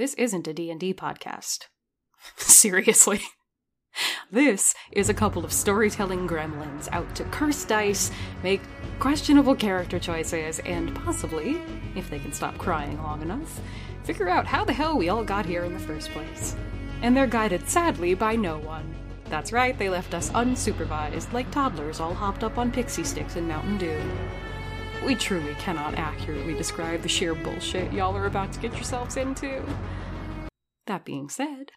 this isn't a D&D podcast. Seriously. This is a couple of storytelling gremlins out to curse dice, make questionable character choices, and possibly, if they can stop crying long enough, figure out how the hell we all got here in the first place. And they're guided sadly by no one. That's right, they left us unsupervised, like toddlers all hopped up on pixie sticks in Mountain Dew. We truly cannot accurately describe the sheer bullshit y'all are about to get yourselves into. That being said,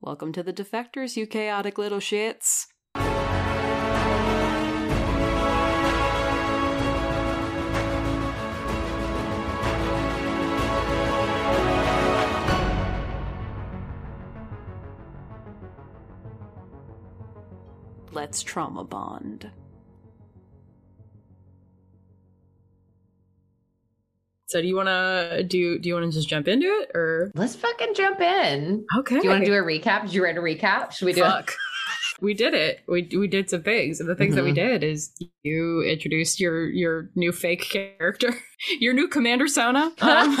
welcome to the Defectors, you chaotic little shits. Let's trauma bond. So do you want to do? Do you want to just jump into it, or Let's fucking jump in. okay? Do you want to do a recap? Did you write a recap? Should we do Fuck. we did it. We we did some things, and the things that we Mhm. did is you introduced your your new fake character, your new Commander Sona, um,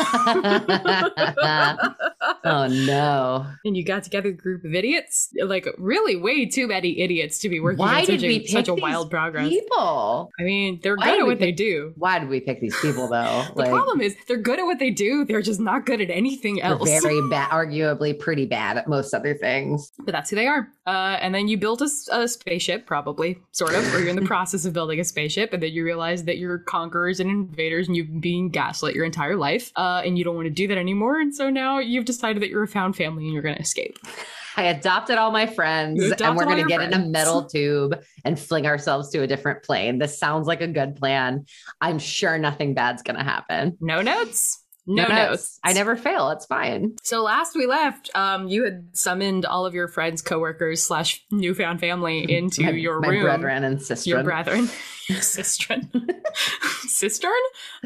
oh no. and you got together a group of idiots, like really way too many idiots to be working Why on did we a, pick such a wild progress. people? I mean, they're Why good at what they do. Why did we pick these people though? The problem is they're good at what they do. They're just not good at anything else. very bad, arguably pretty bad at most other things. but that's who they are. Uh, and then you built a spaceship, probably, sort of, or you're in the process of building a spaceship, and then you realize that you're conquerors and invaders, and you've been being gaslit your entire life, uh, and you don't want to do that anymore. And so now you've decided that you're a found family and you're going to escape. I adopted all my friends, and we're going to get in a metal tube and fling ourselves to a different plane. This sounds like a good plan. I'm sure nothing bad's going to happen. No notes. No, notes. I never fail. It's fine. So last we left, um, you had summoned all of your friends, coworkers, slash newfound family into my, your my room. brethren and sisters. Your brethren. Your sistren. Cistern?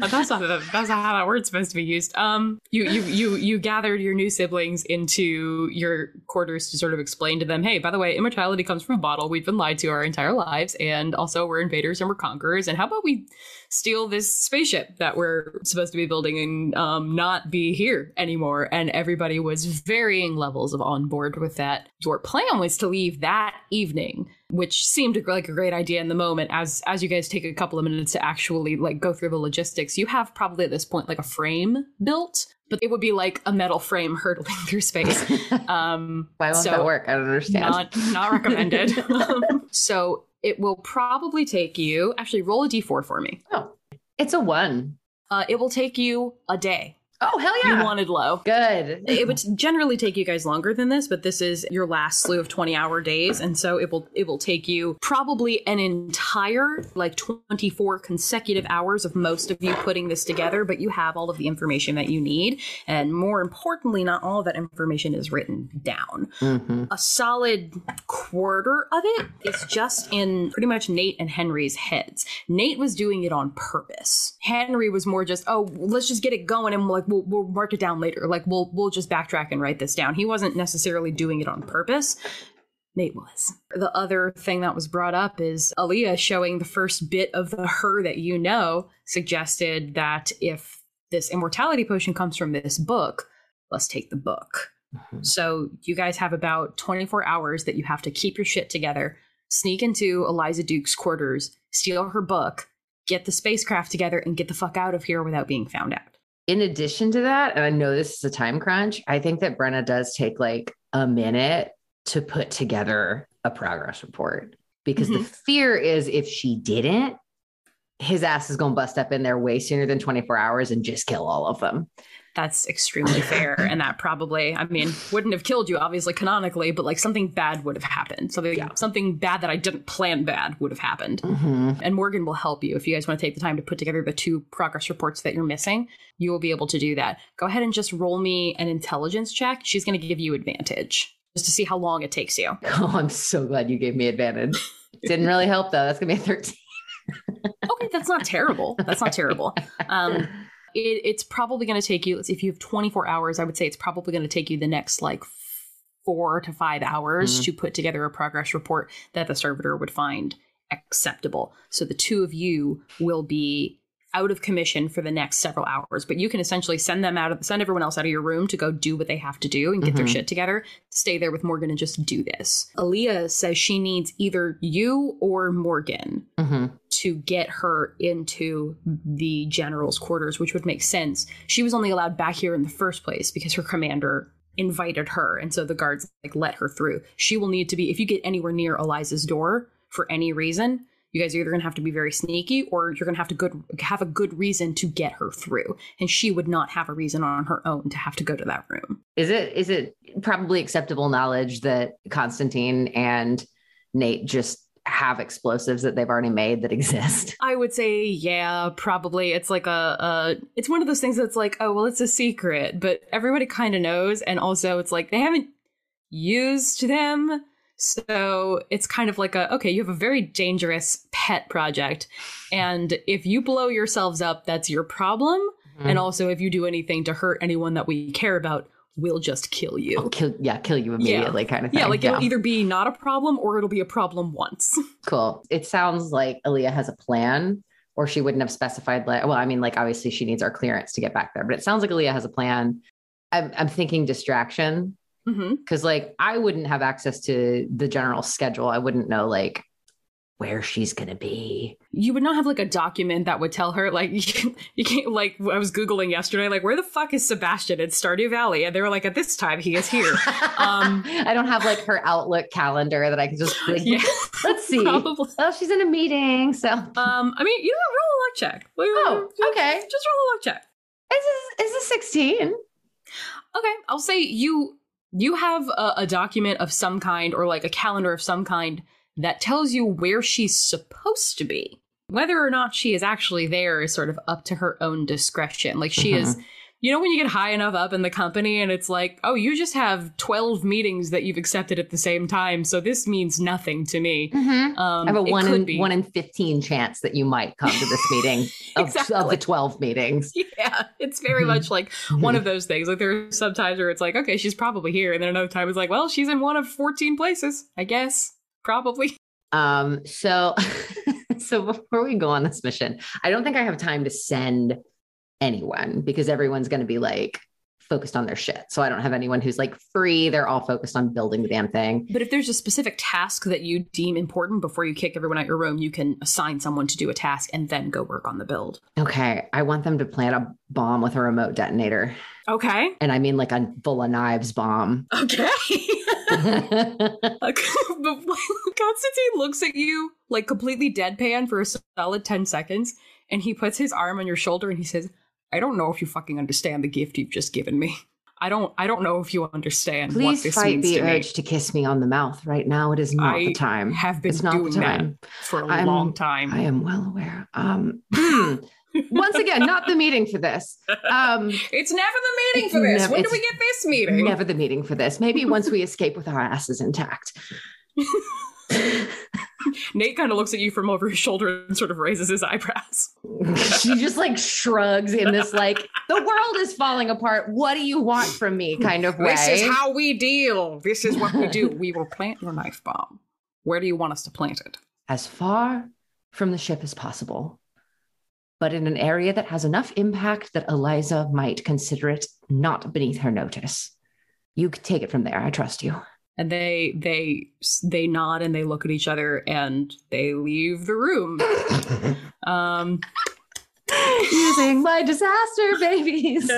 Uh, That's not that's not how that word's supposed to be used. Um you you you you gathered your new siblings into your quarters to sort of explain to them, hey, by the way, immortality comes from a bottle. We've been lied to our entire lives, and also we're invaders and we're conquerors. And how about we steal this spaceship that we're supposed to be building and um, not be here anymore. And everybody was varying levels of on board with that. Your plan was to leave that evening, which seemed like a great idea in the moment. As as you guys take a couple of minutes to actually like go through the logistics, you have probably at this point like a frame built. But it would be like a metal frame hurtling through space. Um, Why won't so- that work? I don't understand. not not recommended. so it will probably take you. Actually, roll a d4 for me. oh, it's a one. Uh, it will take you a day. Oh, hell yeah. You wanted low. Good. It would generally take you guys longer than this, but this is your last slew of 20 hour days, and so it will it will take you probably an entire like 24 consecutive hours of most of you putting this together, but you have all of the information that you need, and more importantly, not all of that information is written down Mhm. a solid quarter of it is just in pretty much Nate and Henry's heads. Nate was doing it on purpose. Henry was more just, oh, let's just get it going and like we'll we'll mark it down later. Like we'll we'll just backtrack and write this down. He wasn't necessarily doing it on purpose. Nate was. The other thing that was brought up is Aleah showing the first bit of the her that you know suggested that if this immortality potion comes from this book, let's take the book. Mm-hmm. So you guys have about 24 hours that you have to keep your shit together, sneak into Eliza Duke's quarters, steal her book, get the spacecraft together, and get the fuck out of here without being found out. In addition to that, and I know this is a time crunch, I think that Brenna does take like a minute to put together a progress report because the mm-hmm. fear is if she didn't, his ass is going to bust up in there way sooner than 24 hours and just kill all of them. That's extremely fair. and that probably, I mean, wouldn't have killed you, obviously, canonically, but like something bad would have happened. So Yeah. something bad that I didn't plan bad would have happened. Mhm. And Morgan will help you if you guys want to take the time to put together the two progress reports that you're missing. You will be able to do that. Go ahead and just roll me an intelligence check. She's going to give you advantage just to see how long it takes you. Oh, I'm so glad you gave me advantage. Didn't really help though. That's going to be a 13. Okay, that's not terrible. That's not terrible. Um, it, it's probably going to take you. If you have 24 hours, I would say it's probably going to take you the next like four to five hours Mhm. to put together a progress report that the servitor would find acceptable. So the two of you will be out of commission for the next several hours, but you can essentially send them out of send everyone else out of your room to go do what they have to do and get their Mhm. shit together. Stay there with Morgan and just do this. Aleah says she needs either you or Morgan hmm to get her into the general's quarters, which would make sense. She was only allowed back here in the first place because her commander invited her, and so the guards like let her through. She will need to be if you get anywhere near Eliza's door for any reason. You guys are either going to have to be very sneaky, or you're going to have to good have a good reason to get her through. And she would not have a reason on her own to have to go to that room. Is it is it probably acceptable knowledge that Constantine and Nate just have explosives that they've already made that exist? I would say, yeah, probably. It's like a, a it's one of those things that's like, oh, well, it's a secret, but everybody kind of knows. And also, it's like they haven't used them. So it's kind of like a, okay, you have a very dangerous pet project. And if you blow yourselves up, that's your problem. Mm-hmm. And also, if you do anything to hurt anyone that we care about, we'll just kill you. I'll kill yeah, kill you immediately kind of thing. Yeah, like it'll either be not a problem or it'll be a problem once. cool. It sounds like Aleah has a plan, or she wouldn't have specified. Like, well, I mean, like obviously she needs our clearance to get back there, but it sounds like Aleah has a plan. I'm, I'm thinking distraction because, like, I wouldn't have access to the general schedule. I wouldn't know like where she's gonna be. you would not have like a document that would tell her like you can't, you can't like I was googling yesterday like where the fuck is Sebastian in Stardew Valley and they were like at this time he is here. Um, I don't have like her Outlook calendar that I can just like, yeah, let's see. probably. Oh, she's in a meeting, so Um, I mean you know roll a luck check. Oh, okay. just roll a luck check. is this, is this 16? Okay, I'll say you you have a, a document of some kind or like a calendar of some kind that tells you where she's supposed to be. Whether or not she is actually there is sort of up to her own discretion. Like she mm-hmm. is, you know, when you get high enough up in the company and it's like, oh, you just have 12 meetings that you've accepted at the same time. So this means nothing to me. Mm-hmm. Um, I have a one in be. one in 15 chance that you might come to this meeting of, of the 12 meetings. Yeah, it's very Mhm. much like one of those things. Like there are some times where it's like, okay, she's probably here, and then another time it's like, well, she's in one of fourteen places, I guess, probably. Um, so so before we go on this mission, I don't think I have time to send anyone because everyone's gonna be like focused on their shit. So I don't have anyone who's like free. They're all focused on building the damn thing. But if there's a specific task that you deem important before you kick everyone out your room, you can assign someone to do a task and then go work on the build. Okay. I want them to plant a bomb with a remote detonator. Okay. And I mean like a full of knives bomb. Okay. Constantine looks at you like completely deadpan for a solid 10 seconds, and he puts his arm on your shoulder and he says, I don't know if you fucking understand the gift you've just given me. I don't I don't know if you understand what Please this fight means the to me. urge to kiss me on the mouth. Right now, it is not I the time. Have been It's not doing the that for a I'm- long time. I am well aware. Um, once again, not the meeting for this. Um, it's never the meeting for this. Never- when do we get this meeting? never the meeting for this. Maybe once we escape with our asses intact. Nate kind of looks at you from over his shoulder and sort of raises his eyebrows. she just like shrugs in this like the world is falling apart. What do you want from me? Kind of way. This is how we deal. This is what we do. we will plant your knife bomb. Where do you want us to plant it? as far from the ship as possible, but in an area that has enough impact that Eliza might consider it not beneath her notice. You can take it from there. I trust you. And they they they nod and they look at each other and they leave the room. Um, Using my disaster babies.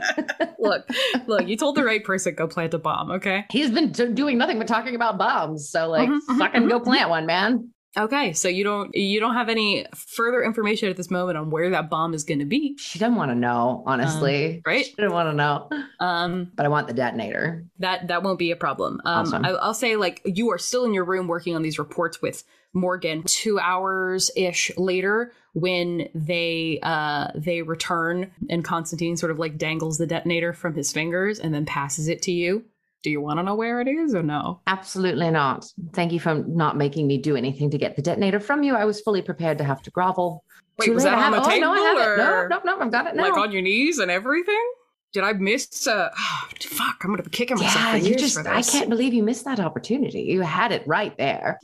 look, look, you told the right person go plant a bomb, okay? He's been do- doing nothing but talking about bombs. So like, Mhm, mhm, fucking go mhm, plant one, man. Okay, so you don't you don't have any further information at this moment on where that bomb is going to be, She doesn't want to know, honestly. right? She didn't want to know, Um, but I want the detonator. that that won't be a problem. Um, Awesome. I, I'll say like you are still in your room working on these reports with Morgan. Two hours ish later, when they uh they return and Constantine sort of like dangles the detonator from his fingers and then passes it to you. Do you want to know where it is or no? Absolutely not. Thank you for not making me do anything to get the detonator from you. I was fully prepared to have to grovel. Wait, Too was that on the oh, table no, I have it. No, no, no, I've got it now. like on your knees and everything? Did I miss? Uh, oh, fuck! I'm gonna be kicking myself. Yeah, for you just, I can't believe you missed that opportunity. You had it right there.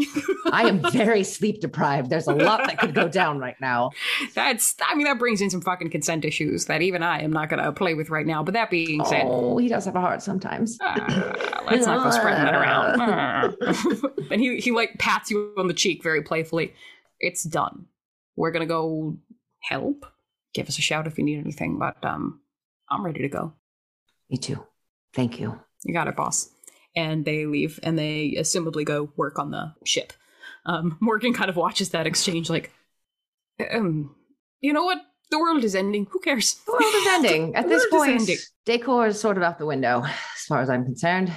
I am very sleep deprived. There's a lot that could go down right now. That's. I mean, that brings in some fucking consent issues that even I am not gonna play with right now. But that being said, Oh, he does have a heart sometimes. Ah, let's not go spreading that around. Ah. and he he like pats you on the cheek very playfully. It's done. We're gonna go help. Give us a shout if you need anything. But um, I'm ready to go. Me too. Thank you. You got it, boss. And they leave, and they assumably go work on the ship. Um, Morgan kind of watches that exchange, like, um, you know what? The world is ending. Who cares? The world is ending. At this world is point, decor is sort of out the window, as far as I'm concerned.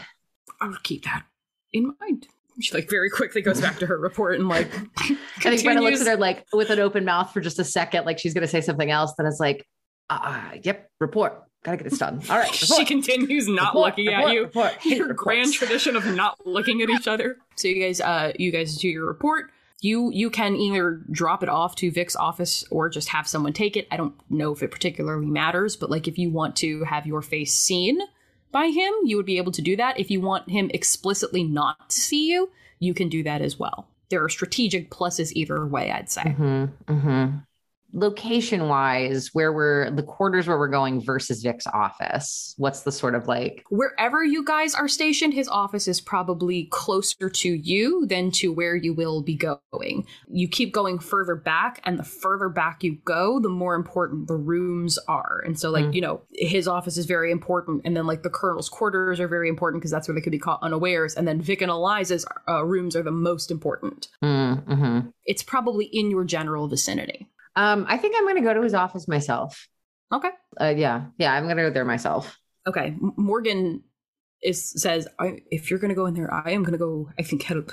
I'll keep that in mind. She like very quickly goes back to her report and like I think Brenna looks at her like with an open mouth for just a second, like she's going to say something else. Then it's like, uh, yep, report. Gotta get this done. All right. She continues not Report, looking report, at you. report. Hate Your grand tradition of not looking at each other. So you guys, uh, you guys do your report. You you can either drop it off to Vic's office or just have someone take it. I don't know if it particularly matters, but like if you want to have your face seen by him, you would be able to do that. If you want him explicitly not to see you, you can do that as well. There are strategic pluses either way, I'd say. hmm hmm Location wise, where we're the quarters where we're going versus Vic's office. What's the sort of like? wherever you guys are stationed, his office is probably closer to you than to where you will be going. You keep going further back, and the further back you go, the more important the rooms are. And so, like, Mm. you know, his office is very important, and then, like, the colonel's quarters are very important because that's where they could be caught unawares. And then Vic and Eliza's uh, rooms are the most important. Mm-hmm. It's probably in your general vicinity. Um, I think I'm going to go to his office myself. Okay. Uh, yeah, yeah, I'm going to go there myself. Okay. Morgan is says, I, if you're going to go in there, I am going to go. I think help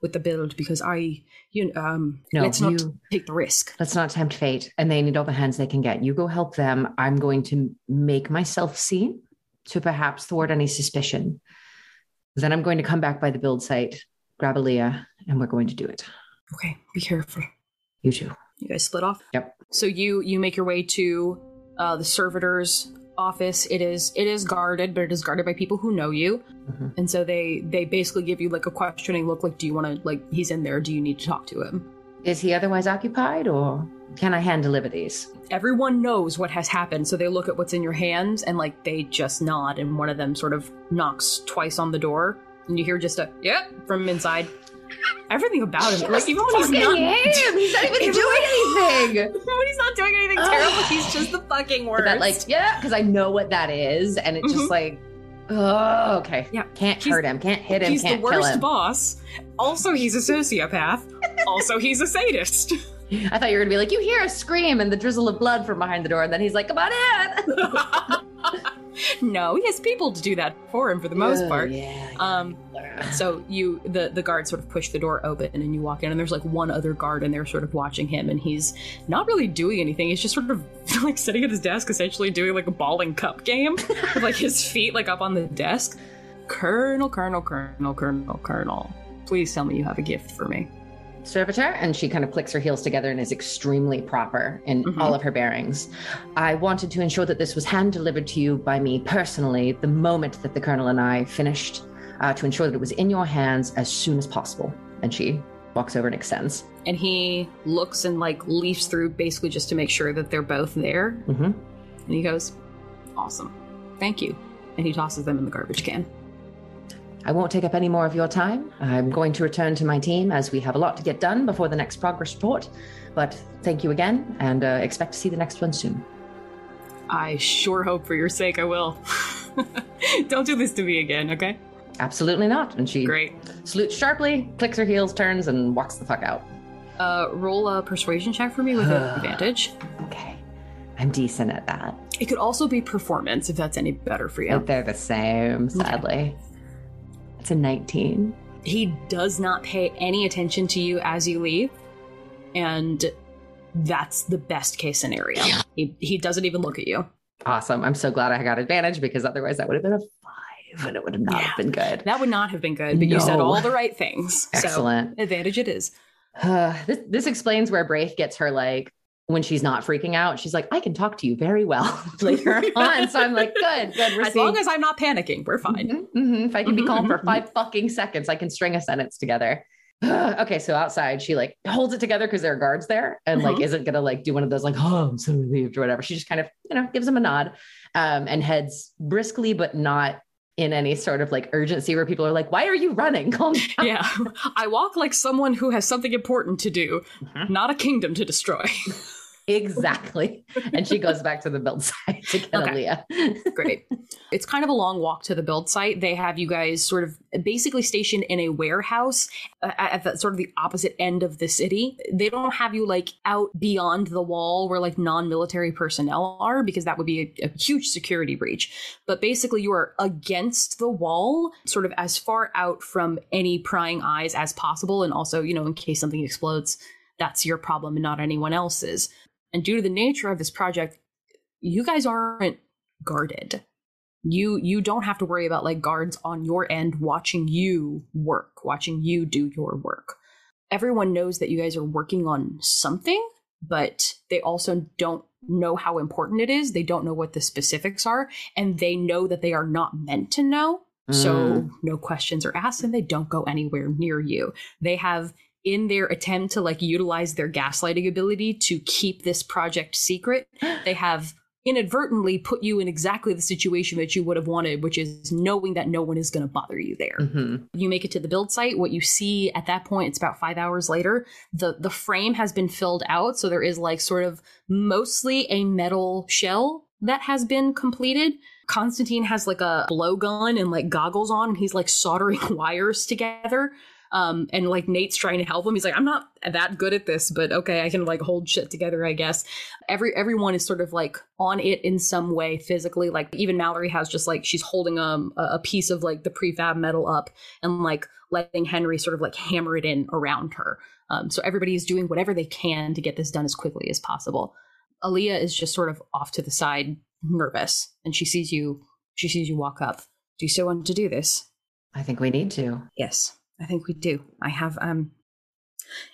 with the build because I, you know, um, No, let's not you- take the risk. Let's not tempt fate, and they need all the hands they can get. You go help them. I'm going to make myself seen to perhaps thwart any suspicion. Then I'm going to come back by the build site, grab Aleah, and we're going to do it. Okay, be careful. You too. You guys split off. Yep. So you you make your way to uh, the servitor's office. It is it is guarded, but it is guarded by people who know you, Mhm. and so they they basically give you like a questioning look. Like, do you want to like he's in there? Do you need to talk to him? Is he otherwise occupied, or can I hand deliver these? everyone knows what has happened so they look at what's in your hands and like they just nod and one of them sort of knocks twice on the door and you hear just a yep from inside everything about him like even when he's not him! He's not even doing anything. when he's not doing anything terrible he's just the fucking worst But that, like, yeah, because I know what that is, and it's Mhm. just like, oh, okay, Yeah. can't He's- hurt him, can't hit him, he's the worst boss also he's a sociopath also he's a sadist I thought you were gonna be like, you hear a scream and the drizzle of blood from behind the door, and then he's like, come on in. no he has people to do that for him for the most Oh, part yeah. um So you, the the guard, sort of push the door open, and then you walk in, and there's like one other guard, and they're sort of watching him, and he's not really doing anything. He's just sort of like sitting at his desk, essentially doing like a ball and cup game with like his feet like up on the desk. Colonel, Colonel, Colonel, Colonel, Colonel. Please tell me you have a gift for me. Servitor, and she kind of clicks her heels together and is extremely proper in Mhm. all of her bearings. I wanted to ensure that this was hand delivered to you by me personally the moment that the Colonel and I finished, uh, to ensure that it was in your hands as soon as possible. And she walks over and extends. And he looks and like leafs through basically just to make sure that they're both there. hmm And he goes, "Awesome, thank you." And he tosses them in the garbage can. I won't take up any more of your time. I'm going to return to my team as we have a lot to get done before the next progress report. But thank you again, and uh, expect to see the next one soon. I sure hope for your sake I will. Don't do this to me again, okay? Absolutely not. And she Great. salutes sharply, clicks her heels, turns, and walks the fuck out. Uh, roll a persuasion check for me with advantage. Okay. I'm decent at that. It could also be performance if that's any better for you. But they're the same, sadly. It's a 19. He does not pay any attention to you as you leave, and that's the best case scenario. He, he doesn't even look at you. Awesome. I'm so glad I got advantage because otherwise that would have been a five and it would have not Yeah. have been good. That would not have been good, but you said all the right things. Excellent. So, advantage it is. Uh, this, this explains where Braith gets her like when she's not freaking out, she's like, I can talk to you very well later on. So I'm like, good, good. as seeing- long as I'm not panicking, we're fine. Mm-hmm, mm-hmm. If I can be calm for five fucking seconds, I can string a sentence together. okay, so outside, she like holds it together because there are guards there and like isn't gonna like do one of those like, oh, I'm so relieved or whatever. She just kind of, you know, gives him a nod um, and heads briskly, but not in any sort of like urgency where people are like, why are you running? Calm down. Yeah. I walk like someone who has something important to do, mm-hmm. not a kingdom to destroy. exactly. And she goes back to the build site to get okay. Aleah. Great. It's kind of a long walk to the build site. They have you guys sort of basically stationed in a warehouse uh, at the sort of the opposite end of the city. They don't have you like out beyond the wall where like non-military personnel are because that would be a, a huge security breach. But basically you are against the wall, sort of as far out from any prying eyes as possible and also, you know, in case something explodes, that's your problem and not anyone else's. And due to the nature of this project, you guys aren't guarded. You you don't have to worry about like guards on your end watching you work, watching you do your work. Everyone knows that you guys are working on something, but they also don't know how important it is. They don't know what the specifics are, and they know that they are not meant to know. Mm. So no questions are asked and they don't go anywhere near you. They have in their attempt to like utilize their gaslighting ability to keep this project secret, they have inadvertently put you in exactly the situation that you would have wanted, which is knowing that no one is going to bother you there. Mm-hmm. You make it to the build site. What you see at that point, it's about five hours later. the The frame has been filled out, so there is like sort of mostly a metal shell that has been completed. Constantine has like a blowgun and like goggles on, and he's like soldering wires together. Um, and like Nate's trying to help him. He's like, I'm not that good at this, but okay, I can like hold shit together, I guess. Every everyone is sort of like on it in some way physically. Like even Mallory has just like she's holding um, a piece of like the prefab metal up and like letting Henry sort of like hammer it in around her. Um, so everybody is doing whatever they can to get this done as quickly as possible. Aleah is just sort of off to the side, nervous, and she sees you. She sees you walk up. Do you still want to do this? I think we need to. Yes. I think we do. I have um,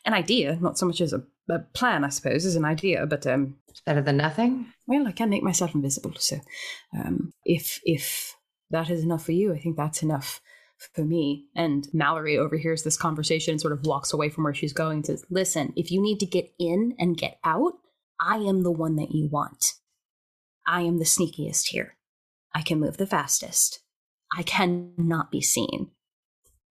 an idea, not so much as a, a plan, I suppose, as an idea, but um, it's better than nothing. Well, I can make myself invisible, so um, if if that is enough for you, I think that's enough for me. And Mallory overhears this conversation and sort of walks away from where she's going and says, Listen, if you need to get in and get out, I am the one that you want. I am the sneakiest here. I can move the fastest. I cannot be seen.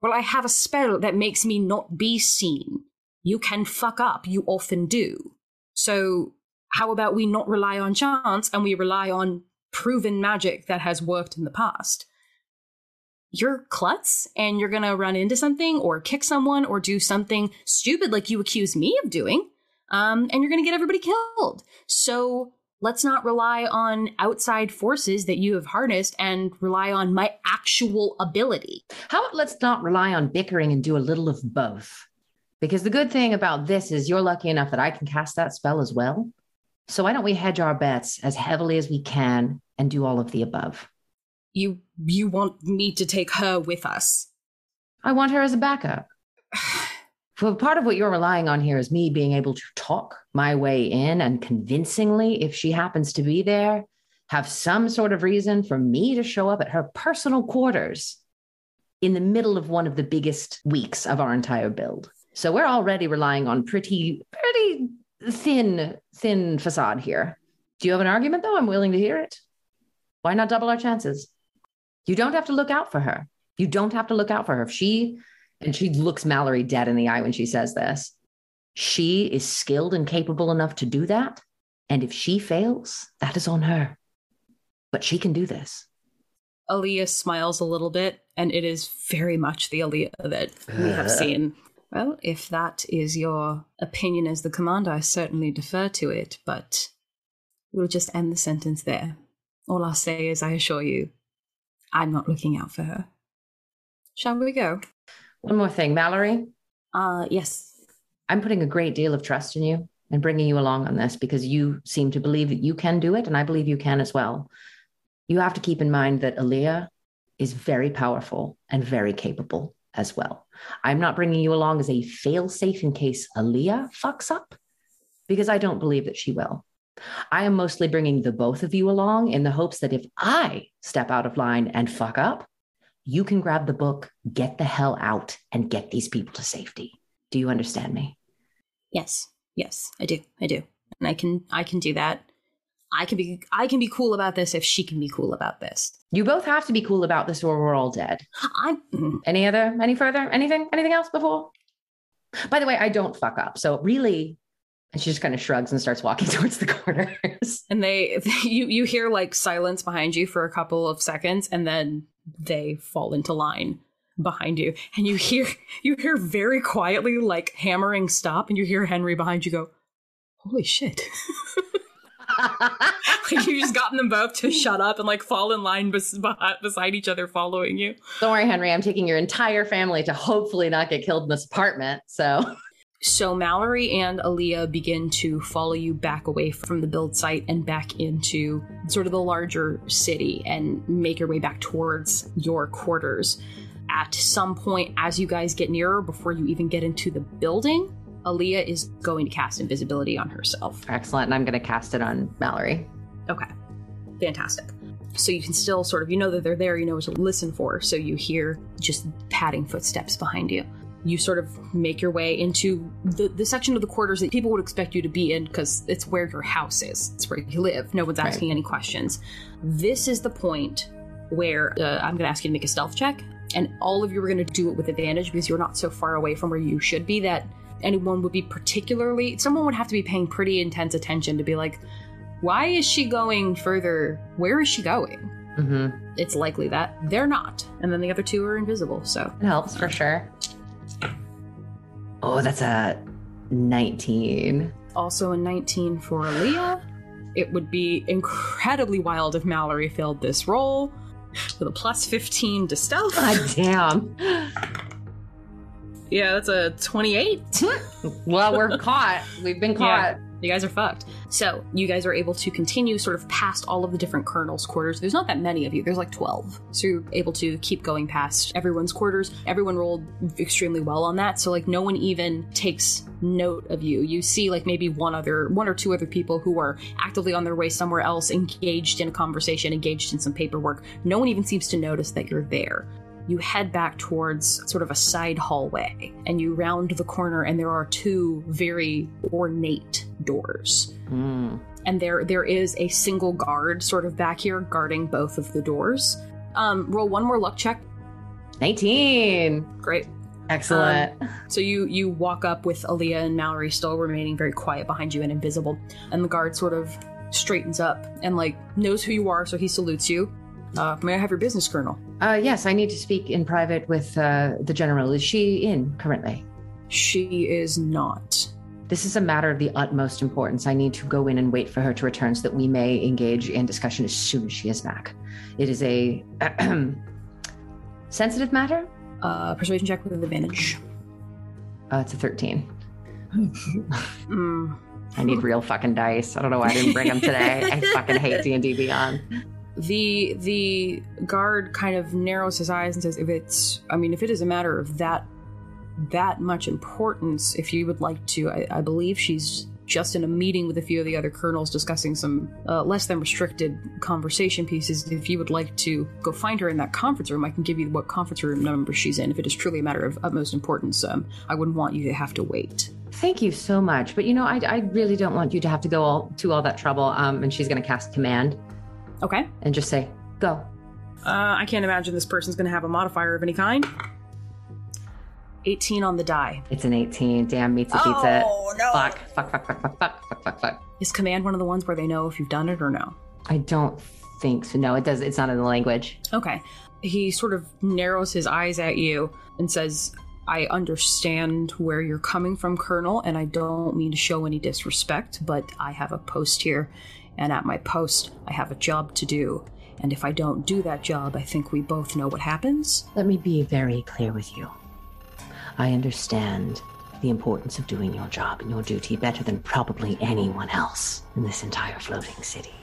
Well, I have a spell that makes me not be seen. You can fuck up, you often do. So, how about we not rely on chance and we rely on proven magic that has worked in the past? You're klutz and you're gonna run into something or kick someone or do something stupid like you accuse me of doing, um, and you're gonna get everybody killed. So, let's not rely on outside forces that you have harnessed and rely on my actual ability. How about let's not rely on bickering and do a little of both? Because the good thing about this is you're lucky enough that I can cast that spell as well. So why don't we hedge our bets as heavily as we can and do all of the above? You you want me to take her with us? I want her as a backup. For part of what you're relying on here is me being able to talk my way in and convincingly, if she happens to be there, have some sort of reason for me to show up at her personal quarters in the middle of one of the biggest weeks of our entire build. So we're already relying on pretty, pretty thin, thin facade here. Do you have an argument though? I'm willing to hear it. Why not double our chances? You don't have to look out for her. You don't have to look out for her. If she and she looks Mallory dead in the eye when she says this. She is skilled and capable enough to do that. And if she fails, that is on her. But she can do this. Aleah smiles a little bit, and it is very much the Aleah that we have uh-huh. seen. Well, if that is your opinion as the commander, I certainly defer to it, but we'll just end the sentence there. All I'll say is, I assure you, I'm not looking out for her. Shall we go? One more thing, Mallory. Uh, yes. I'm putting a great deal of trust in you and bringing you along on this because you seem to believe that you can do it, and I believe you can as well. You have to keep in mind that Aleah is very powerful and very capable as well. I'm not bringing you along as a fail safe in case Aleah fucks up. because I don't believe that she will. I am mostly bringing the both of you along in the hopes that if I step out of line and fuck up, you can grab the book, get the hell out, and get these people to safety. Do you understand me? Yes. Yes, I do. I do. And I can I can do that. I can be I can be cool about this if she can be cool about this. You both have to be cool about this or we're all dead. Mm, Any other, any further, anything, anything else before? By the way, I don't fuck up. So really, and she just kind of shrugs and starts walking towards the corners. and they you you hear like silence behind you for a couple of seconds and then they fall into line behind you and you hear you hear very quietly like hammering stop and you hear Henry behind you go holy shit like you've just gotten them both to shut up and like fall in line bes- beside each other following you Don't worry, Henry. I'm taking your entire family to hopefully not get killed in this apartment. So So Mallory and Aleah begin to follow you back away from the build site and back into sort of the larger city and make your way back towards your quarters. At some point, as you guys get nearer, before you even get into the building, Aleah is going to cast invisibility on herself. excellent. And I'm going to cast it on Mallory. Okay. Fantastic. So you can still sort of, you know that they're there, you know what to listen for. So you hear just padding footsteps behind you. You sort of make your way into the, the section of the quarters that people would expect you to be in because it's where your house is. It's where you live. No one's Right. asking any questions. This is the point where uh, I'm going to ask you to make a stealth check. And all of you are going to do it with advantage because you're not so far away from where you should be that anyone would be particularly, someone would have to be paying pretty intense attention to be like, why is she going further? Where is she going? hmm It's likely that they're not. And then the other two are invisible. So It helps for sure. Oh, that's a 19. also a 19 for Aleah. It would be incredibly wild if Mallory failed this roll with a plus 15 to stealth. God damn. Yeah, that's a 28. Well, we're caught. We've been Yeah. You guys are fucked. So you guys are able to continue sort of past all of the different colonels' quarters. There's not that many of you. There's like 12. So you're able to keep going past everyone's quarters. Everyone rolled extremely well on that. So like no one even takes note of you. You see like maybe one other, one or two other people who are actively on their way somewhere else, engaged in a conversation, engaged in some paperwork. No one even seems to notice that you're there you head back towards sort of a side hallway and you round the corner and there are two very ornate doors Mm. and there there is a single guard sort of back here guarding both of the doors um roll one more luck check 19. great Excellent. so you you walk up with Aleah and Mallory still remaining very quiet behind you and invisible and the guard sort of straightens up and like knows who you are so he salutes you uh, may I have your business, Colonel? Uh, yes, I need to speak in private with uh, the general. Is she in currently? She is not. This is a matter of the utmost importance. I need to go in and wait for her to return so that we may engage in discussion as soon as she is back. It is a sensitive matter. Uh, persuasion check with advantage. Uh, it's a 13. Mm. I need real fucking dice. I don't know why I didn't bring them today. I fucking hate D&D Beyond. The the guard kind of narrows his eyes and says, "If it's, I mean, if it is a matter of that that much importance, if you would like to, I, I believe she's just in a meeting with a few of the other colonels discussing some uh, less than restricted conversation pieces. If you would like to go find her in that conference room, I can give you what conference room number she's in. If it is truly a matter of utmost importance, um, I wouldn't want you to have to wait." Thank you so much. But you know, I, I really don't want you to have to go all, to all that trouble. Um, and she's going to cast command Okay. and just say, go. Uh, I can't imagine this person's going to have a modifier of any kind. 18 on the die. It's an 18. Damn, meets it, beats it. Oh, no. Fuck, fuck, fuck, fuck, fuck, fuck, fuck, fuck, fuck. Is command one of the ones where they know if you've done it or no? I don't think so. No, it does. It's not in the language. Okay. He sort of narrows his eyes at you and says, I understand where you're coming from, Colonel, and I don't mean to show any disrespect, but I have a post here, and at my post, I have a job to do. And if I don't do that job, I think we both know what happens. Let me be very clear with you. I understand the importance of doing your job and your duty better than probably anyone else in this entire floating city.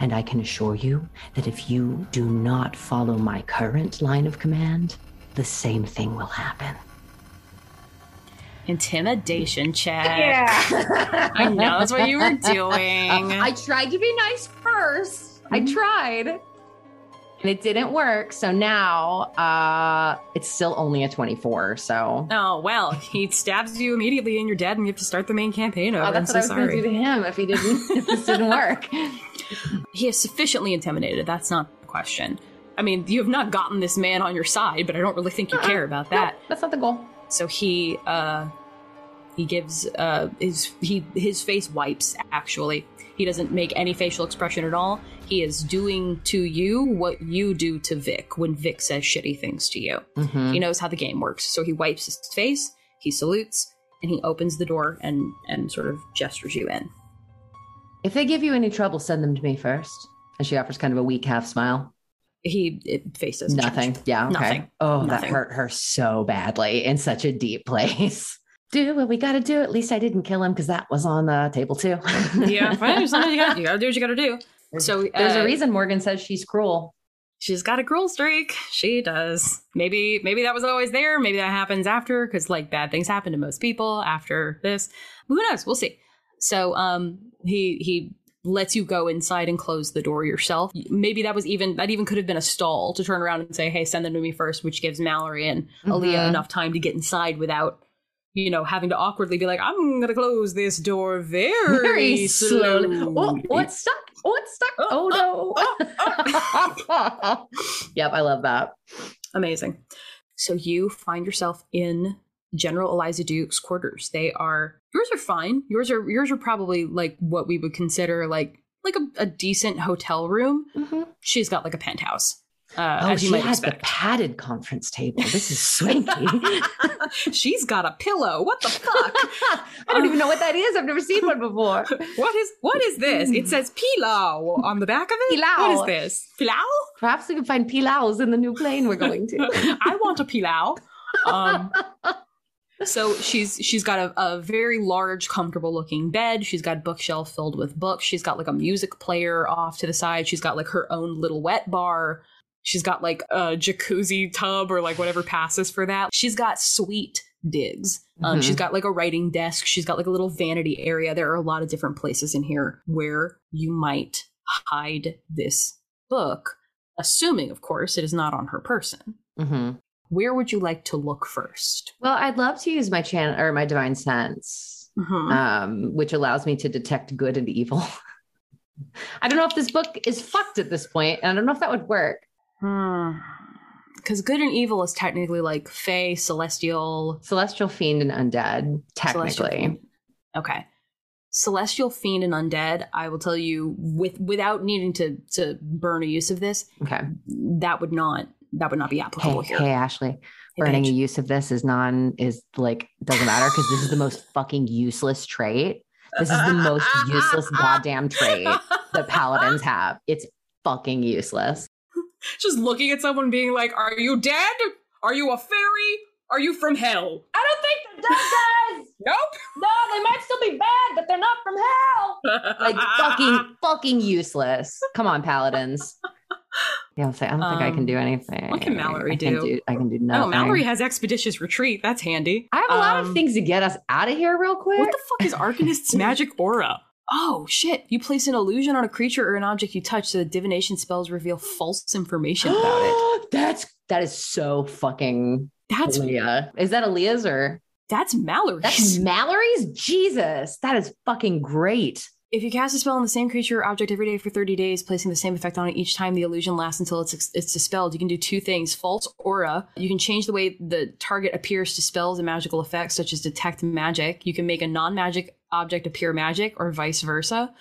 And I can assure you that if you do not follow my current line of command, the same thing will happen. Intimidation check. Yeah. I know that's what you were doing. I tried to be nice 1st I Mhm. tried. And it didn't work. So now uh it's still only a 24. So Oh well, he stabs you immediately and you're dead, and you have to start the main campaign over. Oh, that's I'm what I so was gonna do to him if he didn't if this didn't work. He is sufficiently intimidated. That's not the question. I mean, you have not gotten this man on your side, but I don't really think you Uh-uh. care about that. No, that's not the goal. So he uh he gives uh his he his face wipes actually. He doesn't make any facial expression at all. He is doing to you what you do to Vic when Vic says shitty things to you. Mhm. He knows how the game works. So he wipes his face, he salutes, and he opens the door and and sort of gestures you in. If they give you any trouble, send them to me first. And she offers kind of a weak half smile. He it faces Nothing. Yeah. Okay. Nothing. Oh, that hurt her so badly in such a deep place. Do what we got to do. At least I didn't kill him because that was on the table too. Yeah, fine. Sometimes you, gotta, you gotta do what you gotta do. So There's uh, a reason Morgan says she's cruel. She's got a cruel streak. She does. Maybe maybe that was always there. Maybe that happens after because like bad things happen to most people after this. Who knows? We'll see. So um he he lets you go inside and close the door yourself. Maybe that was even that even could have been a stall to turn around and say, "Hey, send them to me first, which gives Mallory and Aleah Mhm. enough time to get inside without you know having to awkwardly be like, "I'm going to close this door very, Very slowly. slowly." Oh, what's stuck? Oh, it's stuck. Uh, uh, oh, no. Uh, yep, I love that. Amazing. So you find yourself in General Eliza Duke's quarters. They are yours are fine. Yours are yours are probably like what we would consider like like a, a decent hotel room. Mhm. She's got like a penthouse. Uh, Oh, she might has the padded conference table. This is swanky. She's got a pillow. What the fuck? I don't even know what that is. I've never seen one before. what is what is this? It says pilau on the back of it. Pilau. What is this? Pilau? Perhaps we can find pilaus in the new plane we're going to. I want a pilau. Um, so she's she's got a, a very large, comfortable looking bed. She's got a bookshelf filled with books. She's got like a music player off to the side. She's got like her own little wet bar. She's got like a jacuzzi tub or like whatever passes for that. She's got sweet digs. Um, Mhm. She's got like a writing desk. She's got like a little vanity area. There are a lot of different places in here where you might hide this book, assuming, of course, it is not on her person. Mhm. Where would you like to look first? Well, I'd love to use my channel or my divine sense, Mhm. um, which allows me to detect good and evil. I don't know if this book is fucked at this point, and I don't know if that would work. Hmm. Because good and evil is technically like Fey, Celestial, Celestial fiend and undead, technically. Fiend. Okay. Celestial Fiend and Undead, I will tell you with without needing to to burn a use of this, Okay. that would not that would not be Hey, applicable here. hey, Ashley. Hey, Burning a use of this is non is like doesn't matter because this is the most fucking useless trait. This is the most useless goddamn trait that paladins have. It's fucking useless. Just looking at someone being like, Are you dead? Are you a fairy? Are you from hell? I don't think they're dead guys. Nope. No, they might still be bad, but they're not from hell. Like fucking fucking useless. Come on, paladins. Yeah, I'll say I don't think I can Um, do anything. what can Mallory I can do? I can do nothing. Oh. Mallory has expeditious retreat. That's handy. I have a lot of Um, things to get us out of here real quick. What the fuck is Arcanist's magic aura? Oh shit! You place an illusion on a creature or an object you touch, so that divination spells reveal false information about it. That's that is so fucking That's Aleah. Is that Aleah's or that's Mallory's. that's Mallory's? Jesus, that is fucking great. If you cast a spell on the same creature or object every day for 30 days, placing the same effect on it each time the illusion lasts until it's it's dispelled, you can do two things. False aura. You can change the way the target appears to spells and magical effects, such as detect magic. You can make a non-magic object appear magic, or vice versa.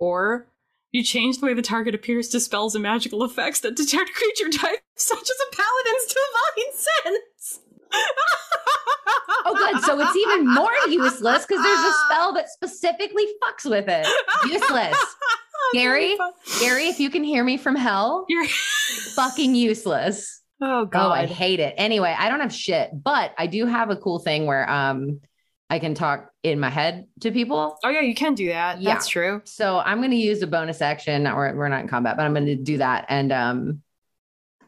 Or you change the way the target appears to spells and magical effects that detect creature types, such as a paladin's divine sense. Oh, good. So it's even more useless because there's a spell that specifically fucks with it. Useless. Gary? Gary, if you can hear me from hell, You're- fucking useless. oh god. Oh, I hate it. Anyway, I don't have shit, but I do have a cool thing where um I can talk in my head to people. Oh yeah, you can do that. Yeah. That's true. So I'm going to use a bonus action. Or we're not in combat, but I'm going to do that. And um,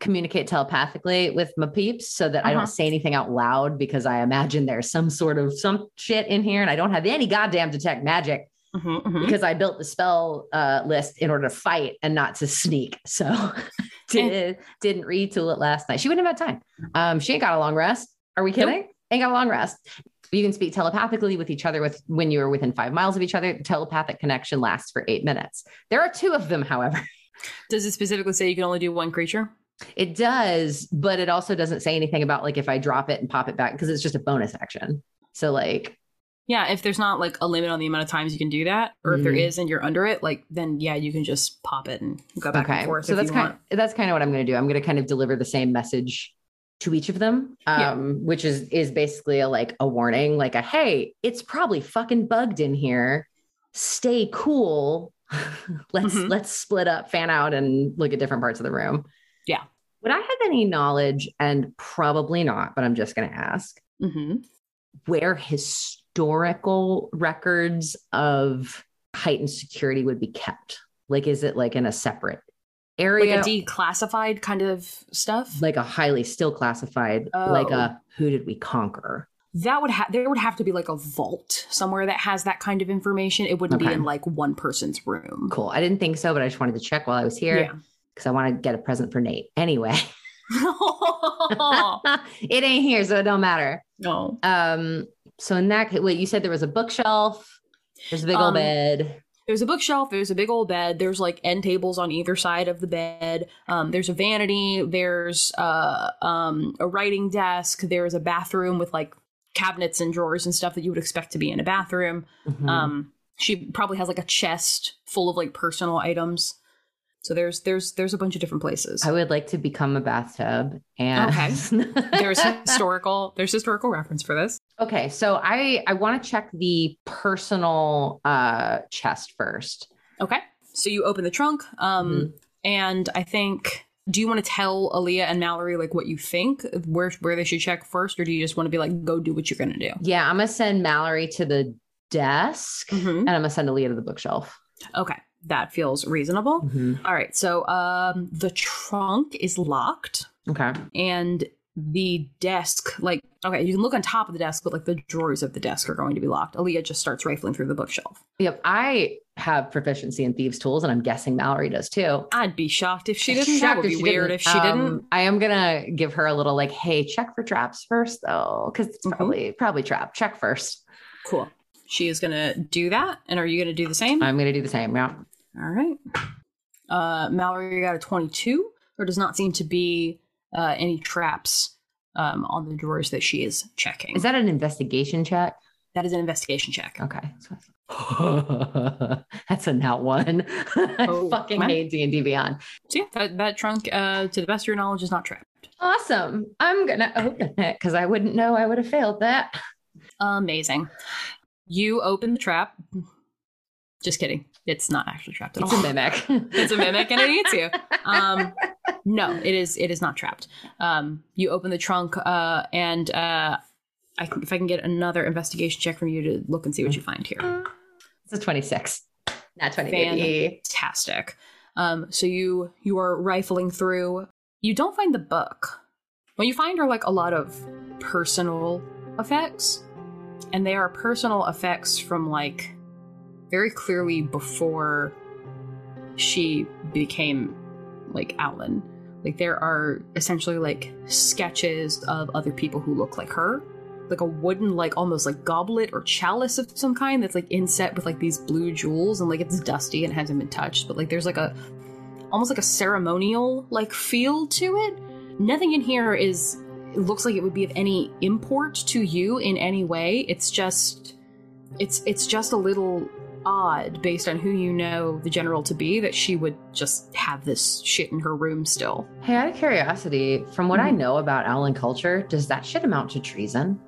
communicate telepathically with my peeps so that I Uh-huh. don't say anything out loud because I imagine there's some sort of some shit in here and I don't have any goddamn detect magic Mhm, mhm. because I built the spell uh, list in order to fight and not to sneak. So did, didn't retool it last night. She wouldn't have had time. Um, she ain't got a long rest. Are we kidding? Ain't got a long rest. You can speak telepathically with each other with when you are within five miles of each other. The telepathic connection lasts for eight minutes. There are two of them, however. Does it specifically say you can only do one creature? It does, but it also doesn't say anything about like if I drop it and pop it back because it's just a bonus action. So like Yeah, if there's not like a limit on the amount of times you can do that, or if there Mhm. is and you're under it, like then yeah, you can just pop it and go back okay, and forth. so that's kind want. that's kind of what I'm going to do. I'm going to kind of deliver the same message to each of them, Yeah. um, which is is basically a like a warning, like a hey, it's probably fucking bugged in here. Stay cool. let's Mhm. let's split up, fan out, and look at different parts of the room. Yeah. Would I have any knowledge, and probably not, but I'm just going to ask hmm where historical records of heightened security would be kept? Like, is it like in a separate area? Like a declassified kind of stuff. like a highly still classified, like Oh. a who did we conquer? that would have there would have to be like a vault somewhere that has that kind of information. It wouldn't Okay. be in like one person's room. Cool. I didn't think so, but I just wanted to check while I was here because I want to get a present for Nate. Anyway, it ain't here, so it don't matter. no. Um, so in that wait, you said there was a bookshelf. There's a big old Um, bed. There's a bookshelf. There's a big old bed. There's like end tables on either side of the bed. Um, there's a vanity. There's uh, um, a writing desk. There's a bathroom with like cabinets and drawers and stuff that you would expect to be in a bathroom. Mhm. Um, she probably has like a chest full of like personal items. So there's there's there's a bunch of different places. I would like to become a bathtub. And Okay. There's historical there's historical reference for this. okay. So I I want to check the personal uh chest first. Okay. So you open the trunk, um, Mhm. and I think. Do you want to tell Aleah and Mallory like what you think, where where they should check first, or do you just want to be like, go do what you're gonna do? Yeah, I'm gonna send Mallory to the desk, Mhm. and I'm gonna send Aleah to the bookshelf. Okay, that feels reasonable. All right, so um, the trunk is locked, Okay. and the desk, like, okay, you can look on top of the desk, but like the drawers of the desk are going to be locked. Aleah just starts rifling through the bookshelf. Yep. I have proficiency in thieves' tools, and I'm guessing Mallory does too. I'd be shocked if she didn't. that would be weird didn't. if she didn't. Um, I am gonna give her a little like, hey, check for traps first, though, because it's Mhm. probably probably trap. Check first. Cool. She is gonna do that, and are you gonna do the same? I'm gonna do the same. Yeah. All right. Uh, Mallory got a 22. There does not seem to be uh, any traps um, on the drawers that she is checking. Is that an investigation check? that is an investigation check. Okay. That's a not one. I Oh, fucking wow. hate D and D Beyond. So yeah, that, that trunk, uh, to the best of your knowledge, is not trapped. Awesome. I'm gonna open it because I wouldn't know I would have failed that. Amazing. You open the trap. Just kidding. It's not actually trapped at It's all. a mimic. it's a mimic and it eats you. Um, no, it is. It is not trapped. Um, you open the trunk, uh, and uh, I can, if I can get another investigation check from you to look and see what you find here. It's a 26. Not 20, baby. Fantastic. Um, so you you are rifling through. You don't find the book. What you find are like a lot of personal effects, and they are personal effects from like very clearly before she became like Aulan. Like there are essentially like sketches of other people who look like her. Like a wooden, like almost like goblet or chalice of some kind that's like inset with like these blue jewels and like it's dusty and hasn't been touched, but like there's like a almost like a ceremonial like feel to it. Nothing in here is it looks like it would be of any import to you in any way. It's just it's it's just a little odd based on who you know the general to be that she would just have this shit in her room still. Hey, out of curiosity, from what I Mhm. know about Aulan culture, does that shit amount to treason?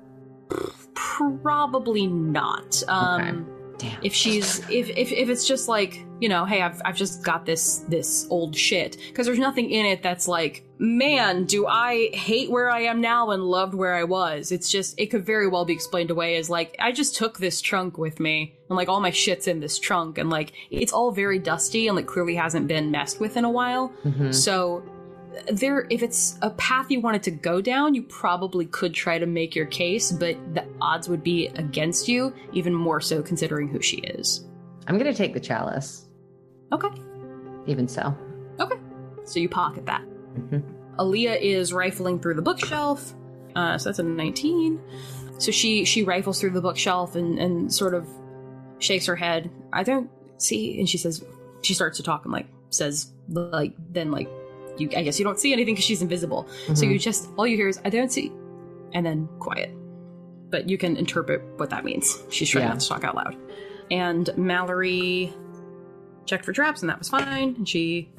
Probably not. Um Damn. if she's if, if if it's just like you know hey i've, I've just got this this old shit because there's nothing in it that's like man do i hate where i am now and loved where i was it's just it could very well be explained away as like i just took this trunk with me and like all my shit's in this trunk and like it's all very dusty and like clearly hasn't been messed with in a while Mhm. so there if it's a path you wanted to go down, you probably could try to make your case, but the odds would be against you, even more so considering who she is. I'm gonna take the chalice. Okay. Even so. Okay. So you pocket that. Mhm. Aleah is rifling through the bookshelf. Uh, so that's a 19. So she she rifles through the bookshelf and, and sort of shakes her head. I don't see and she says she starts to talk and like says like then like you I guess you don't see anything because she's invisible. So Mhm. you just all you hear is I don't see and then quiet. But you can interpret what that means. She's trying Yeah. not to talk out loud. And Mallory checked for traps and that was fine. And she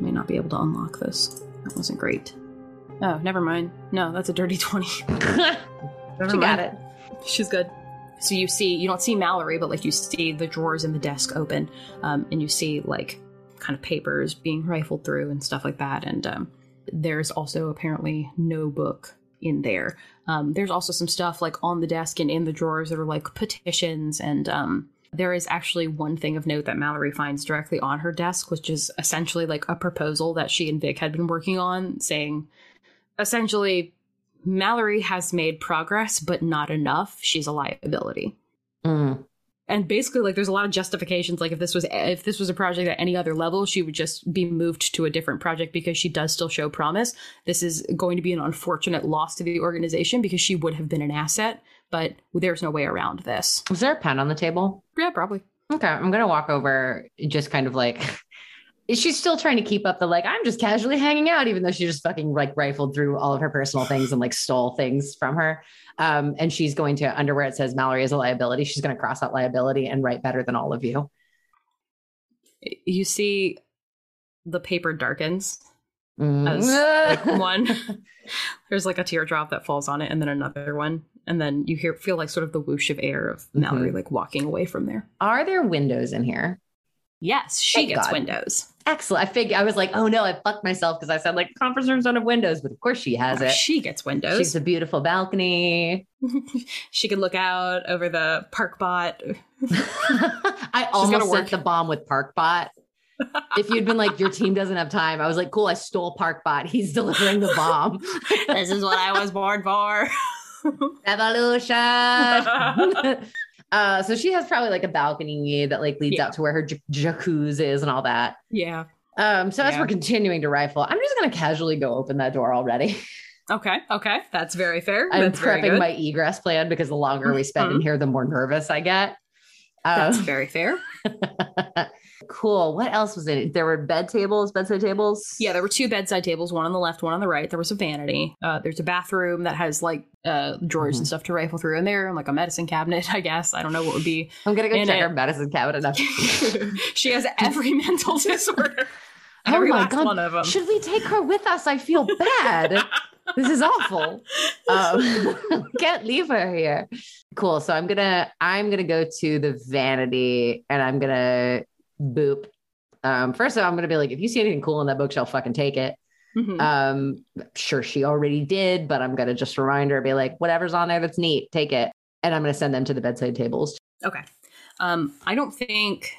may not be able to unlock this. That wasn't great. Oh, never mind. No, that's a dirty 20. Never she got mind. it. She's good. So you see, you don't see Mallory, but like you see the drawers in the desk open, um, and you see like kind of papers being rifled through and stuff like that. And um, there's also apparently no book in there. Um, there's also some stuff like on the desk and in the drawers that are like petitions and um, there is actually one thing of note that Mallory finds directly on her desk, which is essentially like a proposal that she and Vic had been working on, saying essentially Mallory has made progress, but not enough. She's a liability. Mm. And basically, like, there's a lot of justifications. Like, if this was if this was a project at any other level, she would just be moved to a different project because she does still show promise. This is going to be an unfortunate loss to the organization because she would have been an asset, but there's no way around this. Was there a pen on the table? Yeah, probably. Okay, I'm gonna walk over, just kind of like. She's still trying to keep up the like, I'm just casually hanging out, even though she just fucking like rifled through all of her personal things and like stole things from her. Um, and she's going to, under where it says Mallory is a liability, she's going to cross out liability and write better than all of you. You see, the paper darkens. Mm. As, like, one, there's like a teardrop that falls on it, and then another one, and then you hear feel like sort of the whoosh of air of Mallory like walking away from there. Are there windows in here? Yes, she Thank gets God. windows. Excellent. I figured I was like, oh no, I fucked myself because I said like conference rooms don't have windows, but of course she has it. She gets windows. She's a beautiful balcony. she can look out over the park bot. I almost sent the bomb with park bot. if you'd been like, your team doesn't have time, I was like, cool, I stole Parkbot. He's delivering the bomb. this is what I was born for. Revolution. Uh, so she has probably like a balcony that like leads Yeah. out to where her j- jacuzzi is and all that. yeah. Um, so as we're continuing to rifle, I'm just gonna casually go open that door already. Okay. Okay. That's very fair. I'm That's prepping my egress plan because the longer we spend in Mhm. here, the more nervous I get. That's Um, very fair. cool. What else was in it? There were bed tables, bedside tables. Yeah, there were two bedside tables, one on the left, one on the right. There was a vanity. Uh, there's a bathroom that has like uh, drawers Mm-hmm. and stuff to rifle through in there, and like a medicine cabinet. I guess I don't know what would be. I'm gonna go check it. our medicine cabinet. She has every mental disorder. Oh my God. one of them. Should we take her with us? I feel bad. This is awful. Um, can't leave her here. Cool. So I'm gonna I'm gonna go to the vanity and I'm gonna boop. Um, first of all, I'm gonna be like, if you see anything cool in that bookshelf, fucking take it. Mhm. Um, sure she already did, but I'm gonna just remind her, be like, whatever's on there that's neat, take it. And I'm gonna send them to the bedside tables. Okay. Um, I don't think.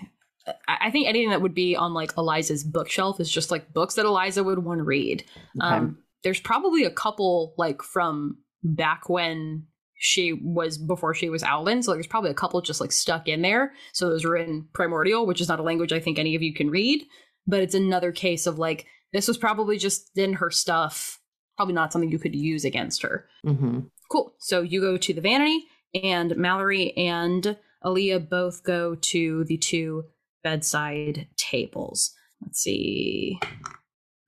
I I think anything that would be on like Eliza's bookshelf is just like books that Eliza would want to read. Okay. Um, there's probably a couple like from back when she was before she was Aulan. So there's probably a couple just like stuck in there. So those were in Primordial, which is not a language I think any of you can read. But it's another case of like this was probably just in her stuff. Probably not something you could use against her. Mhm. Cool. So you go to the vanity, and Mallory and Aleah both go to the two bedside tables. Let's see.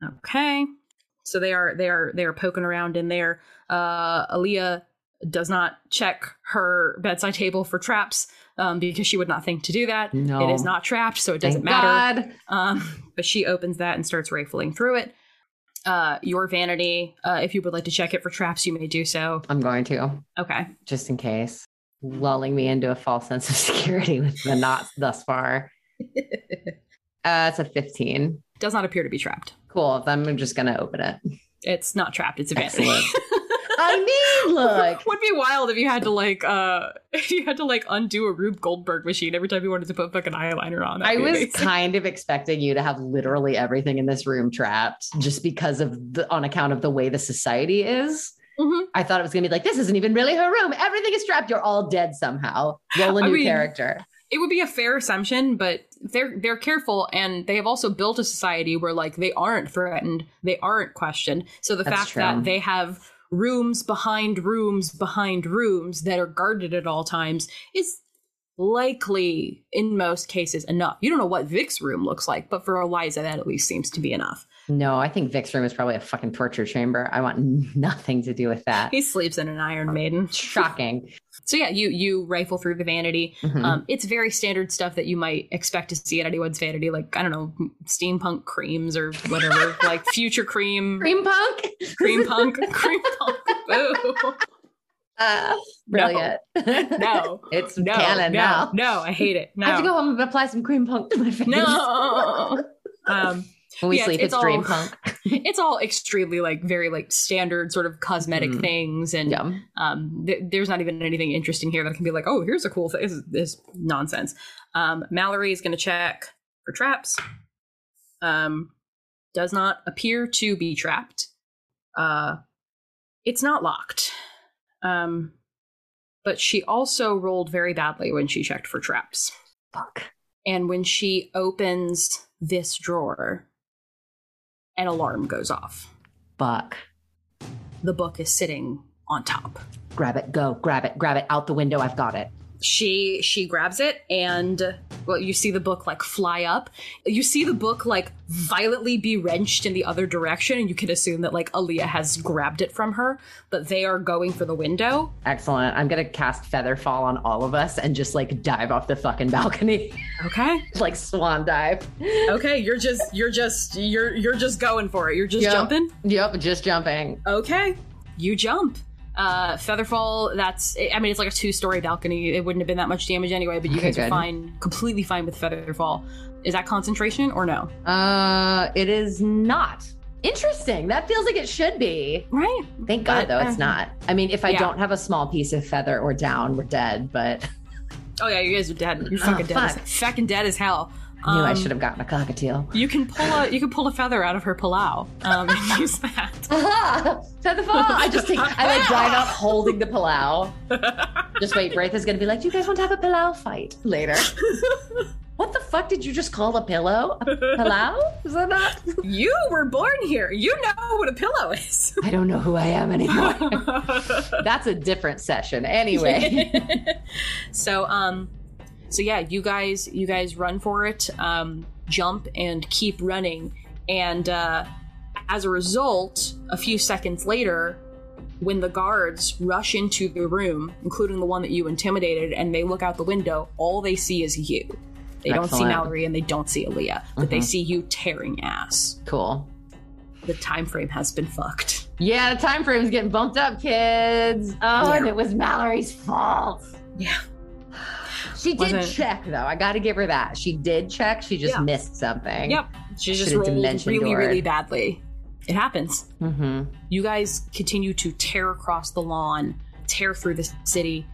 Okay. So they are they are they are poking around in there. Uh Aleah does not check her bedside table for traps um, because she would not think to do that. No. It is not trapped, so it doesn't Thank matter. Um, but she opens that and starts rifling through it. Uh, your vanity, uh, if you would like to check it for traps, you may do so. I'm going to. Okay. just in case, lulling me into a false sense of security with the knots thus far. Uh, it's a 15. Does not appear to be trapped. Cool. Then I'm just going to open it. It's not trapped. It's a vanity. I mean, look. It would be wild if you had to like uh if you had to like undo a Rube Goldberg machine every time you wanted to put fucking eyeliner on. I was amazing. kind of expecting you to have literally everything in this room trapped just because of the on account of the way the society is. Mhm. I thought it was gonna be like, this isn't even really her room. Everything is trapped. You're all dead somehow. Roll a new mean- character. It would be a fair assumption, but they're they're careful and they have also built a society where like they aren't threatened, they aren't questioned. So the That's fact true. that they have rooms behind rooms behind rooms that are guarded at all times is likely in most cases enough. You don't know what Vic's room looks like, but for Eliza that at least seems to be enough. No, I think Vic's room is probably a fucking torture chamber. I want nothing to do with that. He sleeps in an Iron Maiden. Shocking. So yeah, you you rifle through the vanity. Mhm. Um, it's very standard stuff that you might expect to see at anyone's vanity, like I don't know, steampunk creams or whatever, like future cream, Cream punk. cream punk, cream punk. Boo. Uh, brilliant. No, it's no, canon no, now. no, I hate it. I have to go home and apply some cream punk to my face. no. Um, when we Yeah, sleep, it's it's, dream all- punk. it's all extremely like very like standard sort of cosmetic Mhm. things, and Yum. um, th- there's not even anything interesting here that can be like, oh, here's a cool thing. This is, this is nonsense. Um, Mallory is going to check for traps. Um, does not appear to be trapped. Uh, it's not locked. Um, but she also rolled very badly when she checked for traps. Fuck. And when she opens this drawer, an alarm goes off. Fuck. The book is sitting on top. Grab it. Go. Grab it. Grab it. Out the window. I've got it. She she grabs it and well you see the book like fly up you see the book like violently be wrenched in the other direction and you can assume that like Aleah has grabbed it from her but they are going for the window Excellent. I'm gonna cast Featherfall on all of us and just like dive off the fucking balcony, okay like swan dive. okay you're just you're just you're you're just going for it you're just Yep. jumping Yep, just jumping. okay you jump uh featherfall that's i mean it's like a two-story balcony it wouldn't have been that much damage anyway but you Okay, guys are fine completely fine with featherfall is that concentration or no Uh, it is not. Interesting. That feels like it should be. right Thank God, But, though, it's uh, not. I mean, if I yeah. don't have a small piece of feather or down, we're dead. But Oh yeah, you guys are dead. You're Oh, fucking dead. As, fucking dead as hell. I knew I Um, should have gotten a cockatiel. You can pull a you can pull a feather out of her palau um, and use that. Aha! Featherfall! I just take, I like drive up holding the palau. Just wait, Braith is gonna be like, Do you guys want to have a pillow fight later? what the fuck did you just call a pillow? A pillow? Is that not? you were born here. You know what a pillow is. I don't know who I am anymore. That's a different session. Anyway. so um so yeah, you guys you guys run for it, um, jump and keep running. And uh as a result, a few seconds later, when the guards rush into the room, including the one that you intimidated, and they look out the window, all they see is you. They don't see Mallory and they don't see Aleah, but they Mhm. see you tearing ass. cool. The time frame has been fucked. Yeah, the time frame's getting bumped up, kids. Oh, and it was Mallory's fault. Yeah. She did check though. I got to give her that. She did check. She just Yeah. missed something. Yep. She just Should've rolled really, doored. really badly. It happens. Mm-hmm. You guys continue to tear across the lawn, tear through the city,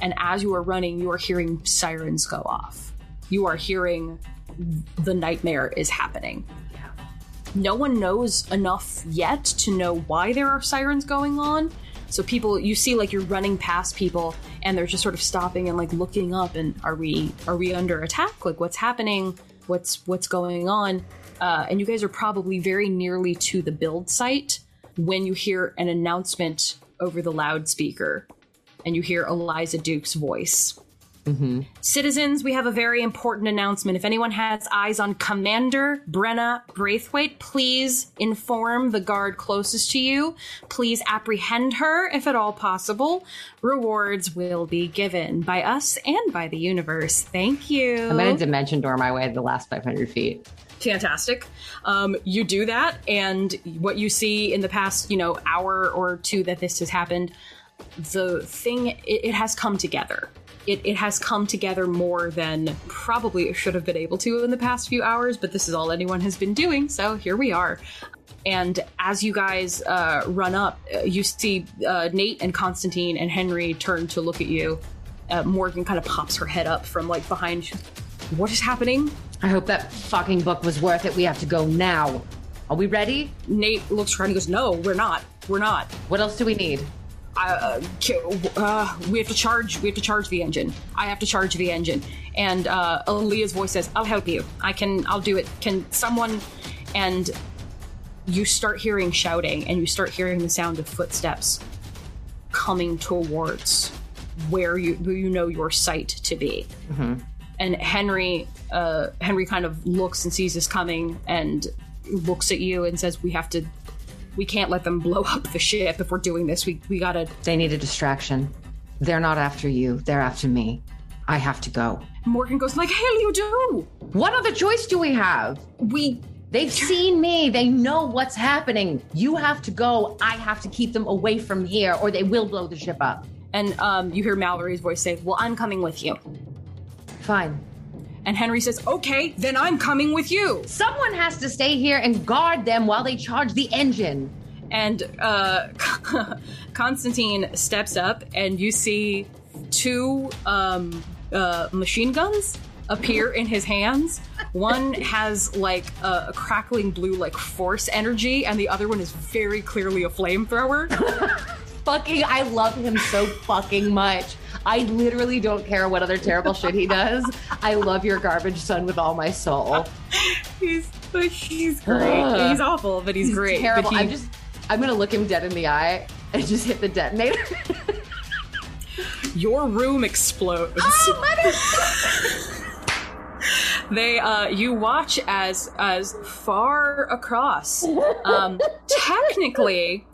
and as you are running, you are hearing sirens go off. You are hearing the nightmare is happening. No one knows enough yet to know why there are sirens going on. So people you see like you're running past people and they're just sort of stopping and like looking up and are we are we under attack? Like what's happening? What's what's going on? Uh, and you guys are probably very nearly to the build site when you hear an announcement over the loudspeaker and you hear Eliza Duke's voice. Mm-hmm. Citizens, we have a very important announcement. If anyone has eyes on Commander Brenna Braithwaite, please inform the guard closest to you. Please apprehend her if at all possible. Rewards will be given by us and by the universe. Thank you. I'm gonna dimension door my way the last 500 feet. fantastic. Um, you do that, and what you see in the past, you know, hour or two that this has happened, the thing it, it has come together. It, it has come together more than probably it should have been able to in the past few hours, but this is all anyone has been doing, so here we are. And as you guys uh, run up, uh, you see uh, Nate and Constantine and Henry turn to look at you. Uh, Morgan kind of pops her head up from like behind. What is happening? I hope that fucking book was worth it. We have to go now. Are we ready? Nate looks around and goes, "No, we're not. We're not. What else do we need? Uh, uh, we have to charge. We have to charge the engine. I have to charge the engine." And uh, Aleah's voice says, "I'll help you. I can. I'll do it. Can someone?" And you start hearing shouting, and you start hearing the sound of footsteps coming towards where you where you know your sight to be. And Henry, uh, Henry kind of looks and sees this coming, and looks at you and says, "We have to." We can't let them blow up the ship if we're doing this. We we gotta They need a distraction. They're not after you. They're after me. I have to go. Morgan goes like, "Hell, you do! What other choice do we have? We They've seen me. They know what's happening. You have to go. I have to keep them away from here, or they will blow the ship up. and um, you hear Mallory's voice say, "Well, I'm coming with you." Fine. And Henry says, "Okay, then I'm coming with you." Someone has to stay here and guard them while they charge the engine. And uh, Constantine steps up, and you see two um, uh, machine guns appear in his hands. One has like a, a crackling blue, like force energy, and the other one is very clearly a flamethrower. Fucking, I love him so fucking much. I literally don't care what other terrible shit he does. I love your garbage son with all my soul. he's he's great. Ugh. He's awful, but he's, great. Terrible. But he- I'm just, I'm gonna look him dead in the eye and just hit the detonator. your room explodes. Oh, they uh you watch as as far across um technically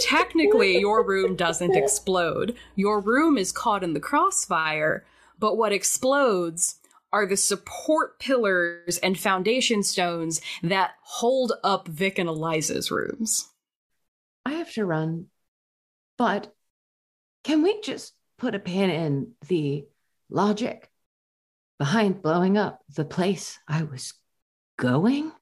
technically your room doesn't explode your room is caught in the crossfire but what explodes are the support pillars and foundation stones that hold up Vic and Eliza's rooms. I have to run, but can we just put a pin in the logic behind blowing up the place I was going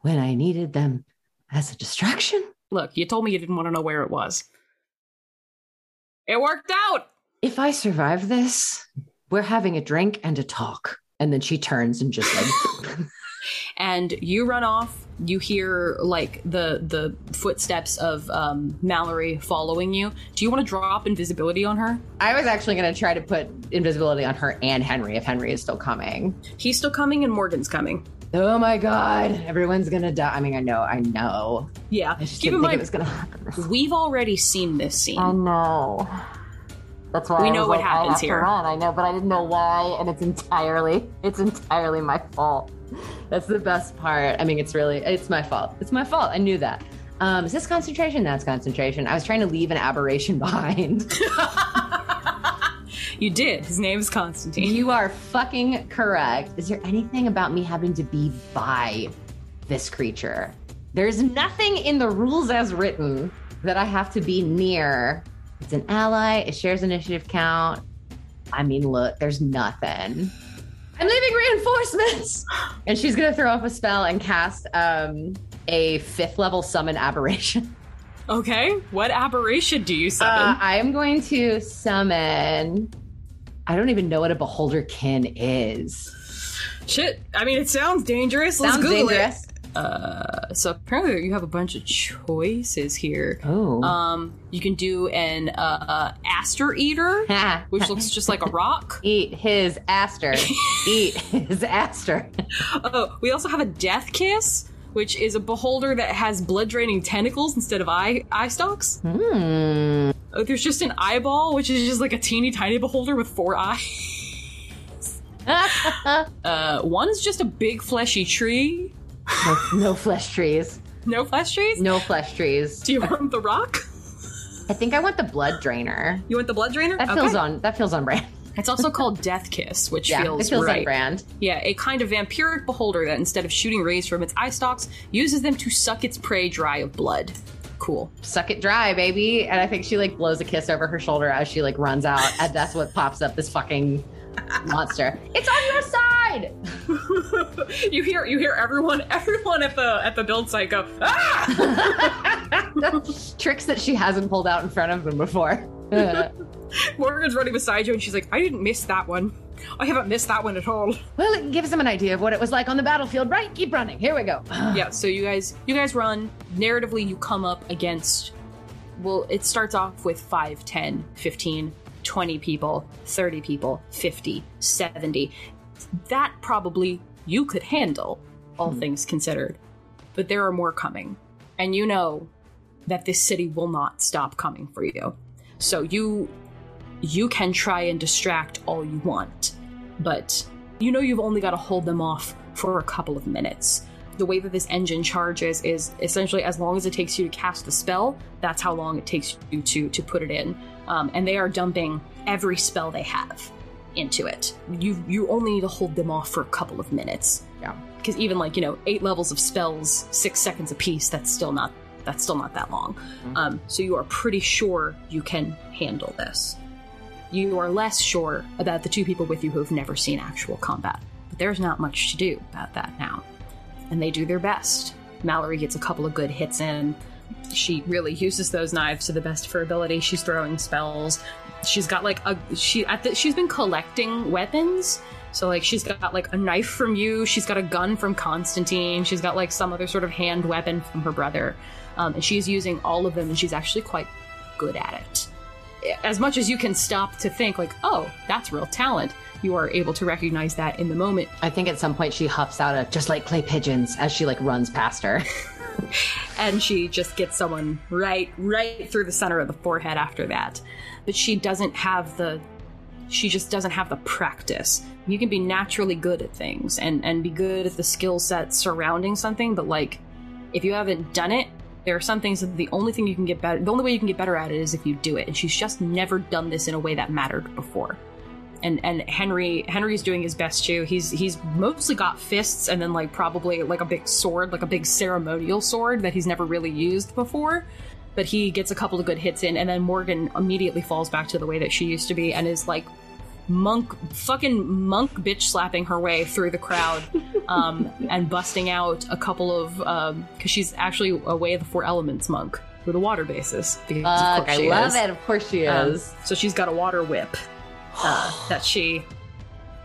when I needed them as a distraction? Look, you told me you didn't want to know where it was. It worked out. If I survive this, we're having a drink and a talk. And then she turns and just like, and you run off you hear like the the footsteps of um, mallory following you do you want to drop invisibility on her I was actually going to try to put invisibility on her and Henry if Henry is still coming. he's still coming and morgan's coming Oh my God, everyone's going to die. I mean, I know, I know. yeah I just keep didn't in think it mind was going to happen. we've already seen this scene I know. That's why We I know was what like, I happens have to here. run. I know, but I didn't know why, and it's entirely, it's entirely my fault. That's the best part. I mean, it's really, it's my fault. It's my fault. I knew that. Um, is this concentration? That's concentration. I was trying to leave an aberration behind. you did his name is constantine you are fucking correct. Is there anything about me having to be by this creature? There's nothing in the rules as written that I have to be near. It's an ally. It shares initiative count. I mean, look, there's nothing. I'm leaving reinforcements. And she's gonna throw up a spell and cast um, a fifth level summon aberration. okay what aberration do you summon Uh, I am going to summon. I don't even know what a beholder kin is. shit i mean it sounds dangerous let's Sounds google dangerous. it uh so apparently you have a bunch of choices here Oh. um you can do an uh, uh aster eater which looks just like a rock. Eat his aster. Eat his aster. Oh, we also have a death kiss, which is a beholder that has blood draining tentacles instead of eye eye stalks. Oh, there's just an eyeball, which is just like a teeny tiny beholder with four eyes. Uh, one's just a big fleshy tree. no, no flesh trees. No flesh trees. No flesh trees. Do you want the rock? I think I want the blood drainer. You want the blood drainer? That Okay. feels on. That feels on brand. It's also called Death Kiss, which Yeah, feels, feels right. on brand. Yeah, a kind of vampiric beholder that instead of shooting rays from its eye stalks, uses them to suck its prey dry of blood. Cool. Suck it dry, baby. And I think she like blows a kiss over her shoulder as she like runs out, and that's what pops up this fucking monster. It's on your side. you hear you hear everyone everyone at the at the build site go ah. Tricks that she hasn't pulled out in front of them before. Morgan's running beside you, and she's like, "I didn't miss that one. I haven't missed that one at all." well, it gives them an idea of what it was like on the battlefield, right? Keep running. Here we go. yeah. So you guys you guys run. Narratively, you come up against. Well, it starts off with 5, 10, 15, 20 people, 30 people, 50, 70. That probably you could handle, all hmm. things considered. But there are more coming. And you know that this city will not stop coming for you. So you you can try and distract all you want, but you know you've only got to hold them off for a couple of minutes. The way that this engine charges is essentially as long as it takes you to cast the spell, that's how long it takes you to to put it in. Um, and they are dumping every spell they have into it. You you only need to hold them off for a couple of minutes. Yeah. Because even like you know eight levels of spells, six seconds apiece, that's still not that's still not that long. Um, so you are pretty sure you can handle this. You are less sure about the two people with you who have never seen actual combat. But there's not much to do about that now. And they do their best. Mallory gets a couple of good hits in. She really uses those knives to the best of her ability. She's throwing spells. She's got like a she at the, she's been collecting weapons. So like she's got like a knife from you. She's got a gun from Constantine. She's got like some other sort of hand weapon from her brother. Um, and she's using all of them, and she's actually quite good at it as much as you can stop to think like oh that's real talent you are able to recognize that in the moment. I think at some point she huffs out a just like clay pigeons as she like runs past her. and she just gets someone right right through the center of the forehead after that. But she doesn't have the she just doesn't have the practice. You can be naturally good at things and and be good at the skill set surrounding something but like if you haven't done it there are some things that the only thing you can get better the only way you can get better at it is if you do it. And she's just never done this in a way that mattered before. And and henry henry's doing his best too. He's he's mostly got fists and then like probably like a big sword like a big ceremonial sword that he's never really used before. But he gets a couple of good hits in and then morgan immediately falls back to the way that she used to be and is like monk fucking monk bitch slapping her way through the crowd um, and busting out a couple of because she's actually a way of the four elements monk with a water basis because Fuck, I love is. it. Of course she Um, is. so she's got a water whip uh, that she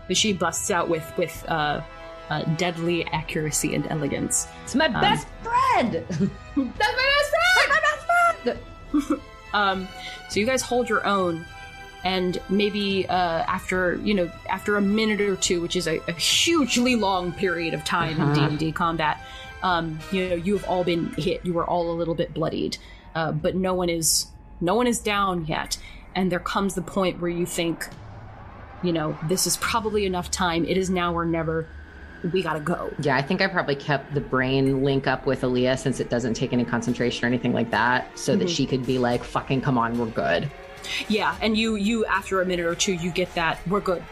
that she busts out with with uh, uh, deadly accuracy and elegance. it's my best friend. That's my best friend. My best friend. Um, so you guys hold your own, and maybe uh, after you know after a minute or two, which is a, a hugely long period of time in D Uh-huh. and D combat, um, you know you have all been hit. You are all a little bit bloodied, uh, but no one is no one is down yet. And there comes the point where you think, you know, this is probably enough time. It is now or never. We gotta go. Yeah, I think I probably kept the brain link up with Aleah since it doesn't take any concentration or anything like that, so that Mhm. she could be like, "Fucking come on, we're good." Yeah, and you you after a minute or two you get that we're good,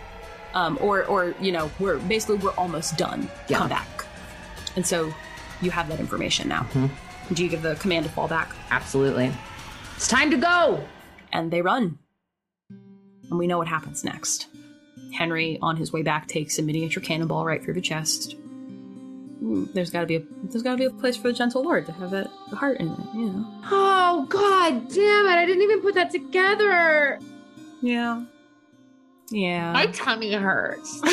um, or or you know we're basically we're almost done. Yeah. Come back, and so you have that information now. Mhm. Do you give the command to fall back? Absolutely. It's time to go. And they run, and we know what happens next. Henry, on his way back, takes a miniature cannonball right through the chest. There's got to be a there's got to be a place for the gentle lord to have that heart in it, you know. Oh god damn it! I didn't even put that together. Yeah, yeah. My tummy hurts.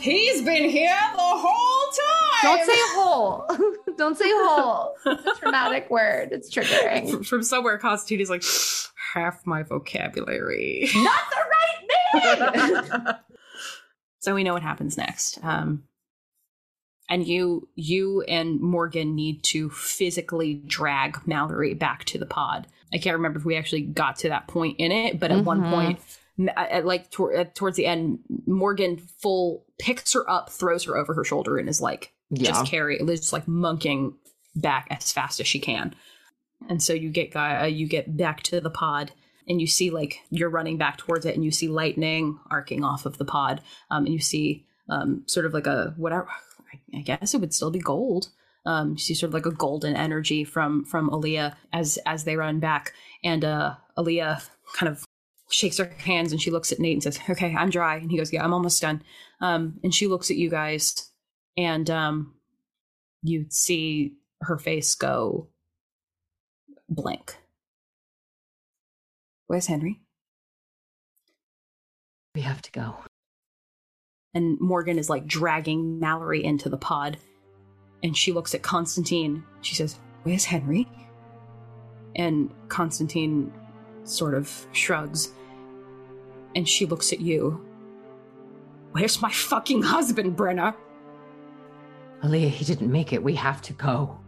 He's been here the whole time. Don't say whole. Don't say whole. It's a traumatic word. It's triggering. From- from somewhere constitute is like half my vocabulary Not the right thing. so we know what happens next um and you you and morgan need to physically drag mallory back to the pod i can't remember if we actually got to that point in it but at one Mhm. point at, like tor- at, towards the end morgan full picks her up throws her over her shoulder and is like yeah. just carry just like monking back as fast as she can and so you get guy uh, you get back to the pod and you see like you're running back towards it and you see lightning arcing off of the pod um, and you see um, sort of like a whatever I, guess it would still be gold um, see sort of like a golden energy from from Aleah as as they run back and uh Aleah kind of shakes her hands and she looks at Nate and says, "Okay, I'm dry." And he goes, "Yeah, I'm almost done." Um, and she looks at you guys, and um, you see her face go blank. Where's Henry? We have to go. And Morgan is like dragging Mallory into the pod. And she looks at Constantine. She says, Where's Henry? And Constantine sort of shrugs. And she looks at you. Where's my fucking husband, Brenna? Aleah, he didn't make it. We have to go.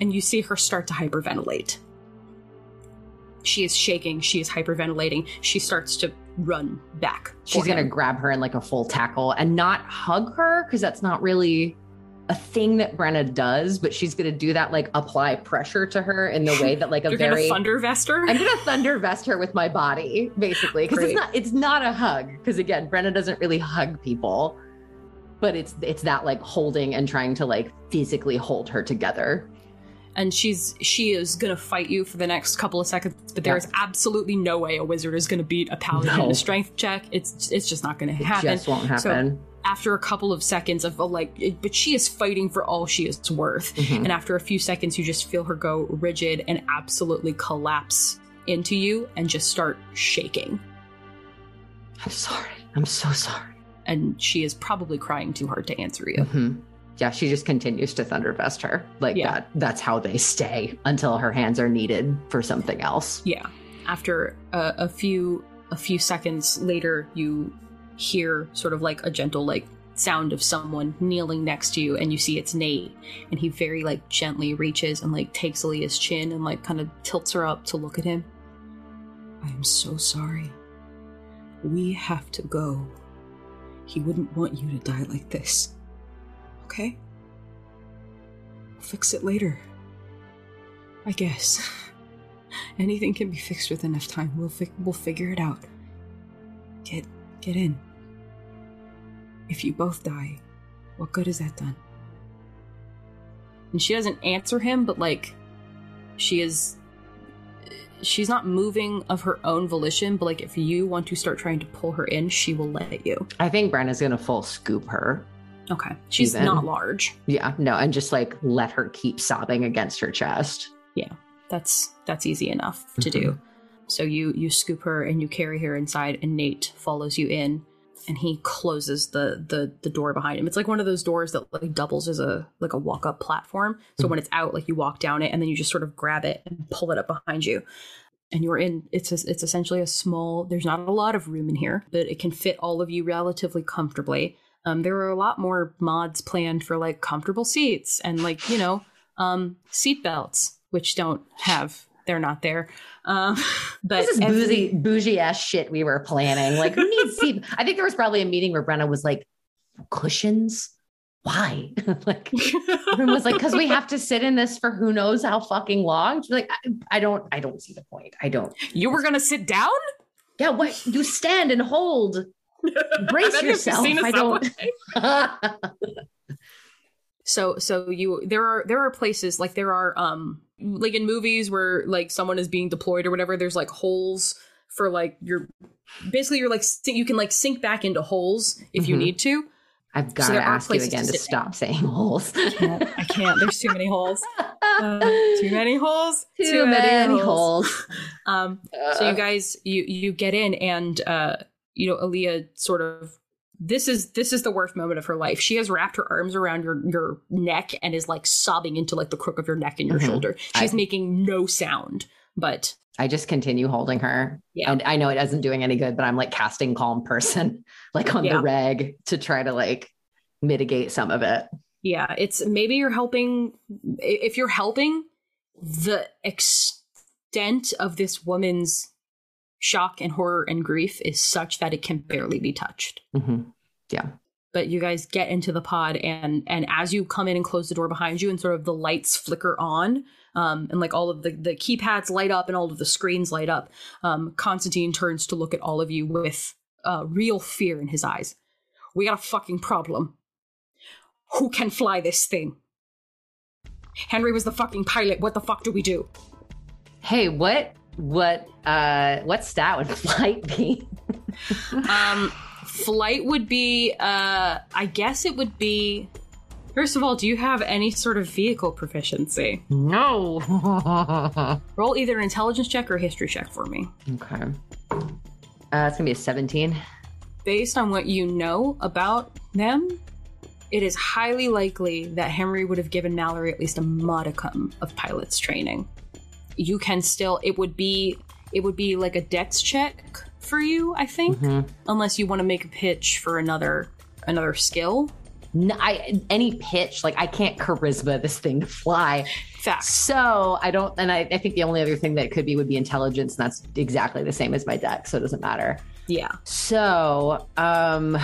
And you see her start to hyperventilate. She is shaking. She is hyperventilating. She starts to run back. She's going to grab her in like a full tackle and not hug her because that's not really a thing that Brenna does, but she's going to do that, like apply pressure to her in the way that like a You're very thunder vest her. I'm going to thunder vest her with my body, basically, because it's not it's not a hug. Because again, Brenna doesn't really hug people, but it's it's that like holding and trying to like physically hold her together. And she's she is gonna fight you for the next couple of seconds but there is absolutely no way a wizard is gonna beat a paladin in a strength check it's it's just not gonna It happen just won't So- happen. after a couple of seconds of uh, like it, but she is fighting for all she is worth Mhm. and after a few seconds you just feel her go rigid and absolutely collapse into you and just start shaking I'm sorry. I'm so sorry. and she is probably crying too hard to answer you Mhm. Yeah, she just continues to thundervest her like Yeah. that. That's how they stay until her hands are needed for something else. Yeah. After a, a few a few seconds later, you hear sort of like a gentle like sound of someone kneeling next to you, and you see it's Nate, and he very like gently reaches and like takes Aleah's chin and like kind of tilts her up to look at him. I am so sorry. We have to go. He wouldn't want you to die like this. Okay? We'll fix it later. I guess. Anything can be fixed with enough time. We'll fi- we'll figure it out. Get get in. If you both die, what good has that done? And she doesn't answer him, but like she is she's not moving of her own volition, but like if you want to start trying to pull her in, she will let you. I think Brenna's gonna full scoop her. Okay. She's Even. not large. Yeah, no, and just like let her keep sobbing against her chest. Yeah. That's that's easy enough to mm-hmm. do. So you you scoop her and you carry her inside, and Nate follows you in, and he closes the the the door behind him. It's like one of those doors that like doubles as a like a walk up platform. So mm-hmm. when it's out, like you walk down it, and then you just sort of grab it and pull it up behind you. And you're in. It's a, it's essentially a small. There's not a lot of room in here, but it can fit all of you relatively comfortably. Um, there are a lot more mods planned for like comfortable seats and like you know um, seat belts, which don't have. They're not there. Um, but This is every- boozy, bougie ass shit we were planning. Like, who needs seat? I think there was probably a meeting where Brenna was like, cushions? Why? like, everyone was like, because we have to sit in this for who knows how fucking long. She's like, I, I don't, I don't see the point. I don't. you were gonna sit down. Yeah, what? You stand and hold. Brace yourself. seen a I don't. So so you there are there are places like there are um like in movies where like someone is being deployed or whatever. There's like holes for like your basically you're like you can like sink back into holes if you Mhm. need to. I've got there to ask you places to again to, stop down. saying holes. I can't. There's too many holes. Uh, too many holes. Too many holes. Um. So you guys, you you get in, and uh, you know, Aleah sort of. This is this is the worst moment of her life. She has wrapped her arms around your your neck and is like sobbing into like the crook of your neck and your Mhm. shoulder. She's I- making no sound, but I just continue holding her. Yeah. And I know it isn't doing any good, but I'm like casting calm person, like on Yeah. the reg to try to like mitigate some of it. yeah, it's maybe you're helping. If you're helping, the extent of this woman's shock and horror and grief is such that it can barely be touched. Mhm. but you guys get into the pod and and as you come in and close the door behind you and sort of the lights flicker on um, and like all of the the keypads light up and all of the screens light up um, constantine turns to look at all of you with uh, real fear in his eyes. We got a fucking problem. Who can fly this thing? Henry was the fucking pilot. What the fuck do we do? Hey, what what uh what stat would flight be? Um, flight would be, uh, I guess it would be. First of all, do you have any sort of vehicle proficiency? no. Roll either an intelligence check or a history check for me. okay. Uh, it's gonna be a 17. Based on what you know about them, it is highly likely that Henry would have given Mallory at least a modicum of pilot's training. You can still, it would be, it would be like a dex check for you, I think, Mhm. unless you want to make a pitch for another another skill. No, I any pitch like I can't charisma this thing to fly. Facts. So I don't, and I, I think the only other thing that could be would be intelligence, and that's exactly the same as my deck, so it doesn't matter. Yeah. So, um,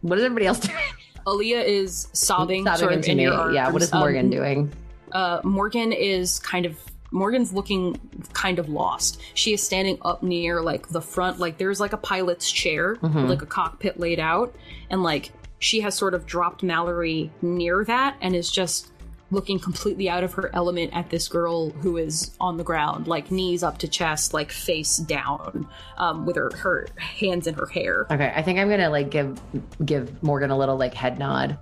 what is everybody else doing? Aleah is sobbing, Sobbing sort of into in me. your arms. Yeah, what is Um, Morgan doing? Uh, Morgan is kind of Morgan's looking kind of lost. She is standing up near like the front, like there's like a pilot's chair, Mhm. with, like a cockpit laid out, and like she has sort of dropped Mallory near that and is just looking completely out of her element at this girl who is on the ground, like knees up to chest, like face down, um, with her her hands in her hair. Okay, I think I'm gonna like give give Morgan a little like head nod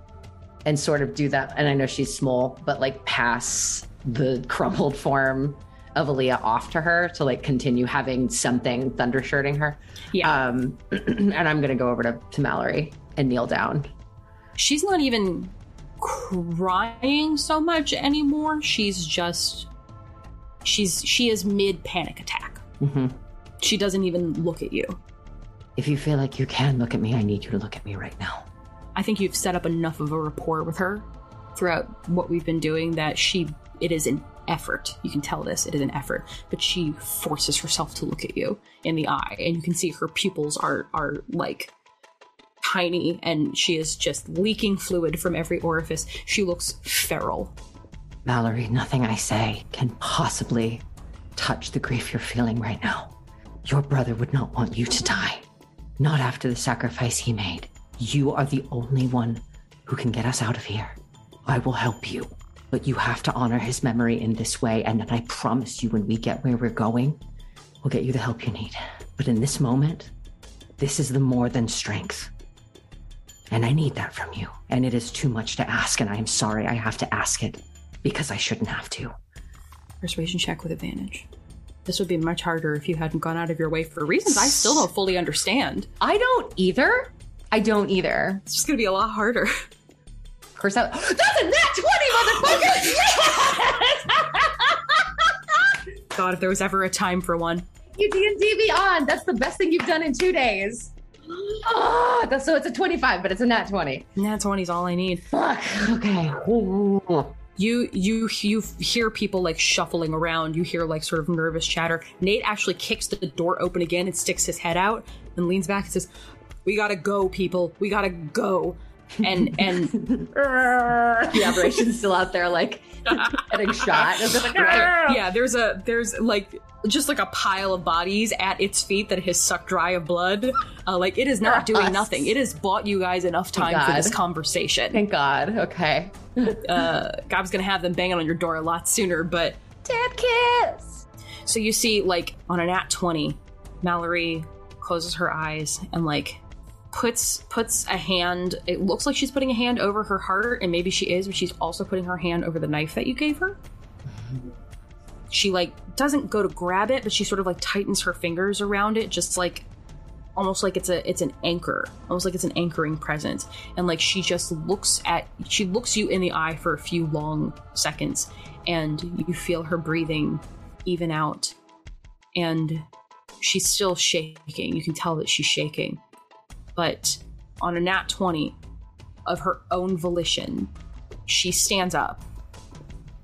and sort of do that. And I know she's small, but like pass the crumpled form of Aleah off to her to like continue having something thundershirting her. Yeah, Um, and I'm gonna go over to, to Mallory and kneel down. she's not even crying so much anymore. She's just she's she is mid panic attack. hmm She doesn't even look at you. If you feel like you can look at me, I need you to look at me right now. I think you've set up enough of a rapport with her throughout what we've been doing that she it is an effort. You can tell this, it is an effort, but she forces herself to look at you in the eye and you can see her pupils are are like tiny and she is just leaking fluid from every orifice. She looks feral. Mallory, nothing I say can possibly touch the grief you're feeling right now. Your brother would not want you to die. Not after the sacrifice he made. You are the only one who can get us out of here. I will help you, but you have to honor his memory in this way, and then I promise you when we get where we're going, we'll get you the help you need. But in this moment, this is the more than strength. And I need that from you. And it is too much to ask, and I am sorry I have to ask it because I shouldn't have to. Persuasion check with advantage. This would be much harder if you hadn't gone out of your way for reasons I still don't fully understand. I don't either. I don't either. It's just gonna be a lot harder. Of course, that, that's a nat 20, motherfucker! God, if there was ever a time for one. you D&D Beyond. That's the best thing you've done in two days. Ah, that's, so it's a 25, but it's a nat 20. Nat 20 is all I need. Fuck. Okay. Ooh. You you you hear people like shuffling around. You hear like sort of nervous chatter. Nate actually kicks the door open again and sticks his head out and leans back and says, "We gotta go, people. We gotta go." And and the operation's still out there, like getting shot. Like, yeah, there's a there's like just like a pile of bodies at its feet that has sucked dry of blood. Uh, like it is not doing nothing. It has bought you guys enough time for this conversation. Thank God. Okay. Uh, Gob's gonna have them banging on your door a lot sooner, but Dad kiss. So you see, like, on an at 20, Mallory closes her eyes and, like, puts puts a hand it looks like she's putting a hand over her heart and maybe she is but she's also putting her hand over the knife that you gave her. She like doesn't go to grab it but she sort of like tightens her fingers around it just like almost like it's a it's an anchor almost like it's an anchoring presence. And like she just looks at she looks you in the eye for a few long seconds and you feel her breathing even out. And she's still shaking. You can tell that she's shaking but on a nat 20 of her own volition she stands up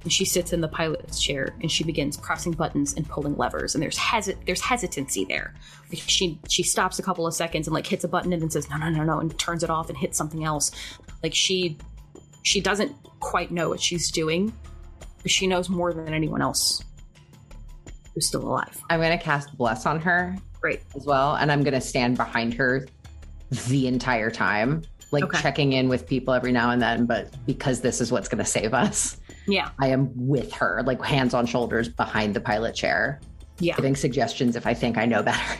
and she sits in the pilot's chair and she begins pressing buttons and pulling levers. And there's hesi- there's hesitancy there. Like, she she stops a couple of seconds and like hits a button and then says no no no no and turns it off and hits something else. Like she she doesn't quite know what she's doing but she knows more than anyone else who's still alive. I'm going to cast Bless on her great. as well, and I'm going to stand behind her the entire time like Okay. checking in with people every now and then, but because this is what's going to save us, Yeah. I am with her, like hands on shoulders behind the pilot chair, Yeah. giving suggestions if I think I know better.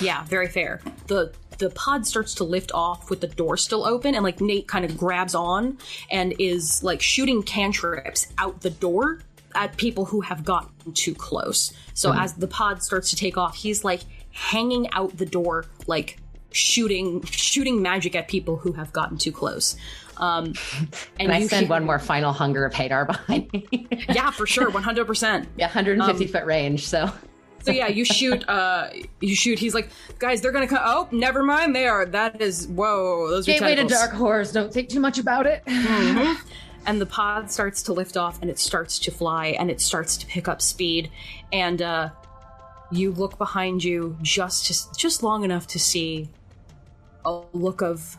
Yeah, very fair. The the pod starts to lift off with the door still open and like Nate kind of grabs on and is like shooting cantrips out the door at people who have gotten too close. So mm-hmm. as the pod starts to take off, he's like hanging out the door like shooting shooting magic at people who have gotten too close. Um and And I you send one more final hunger of Hadar behind me. Yeah, for sure, 100%. yeah, 150 Um, foot range. So So yeah, you shoot. Uh, you shoot. He's like, guys, they're gonna come. Oh, never mind. They are. That is. Whoa. Those are gateway to dark horrors. Don't think too much about it. And the pod starts to lift off, and it starts to fly, and it starts to pick up speed. And uh, you look behind you just to, just long enough to see a look of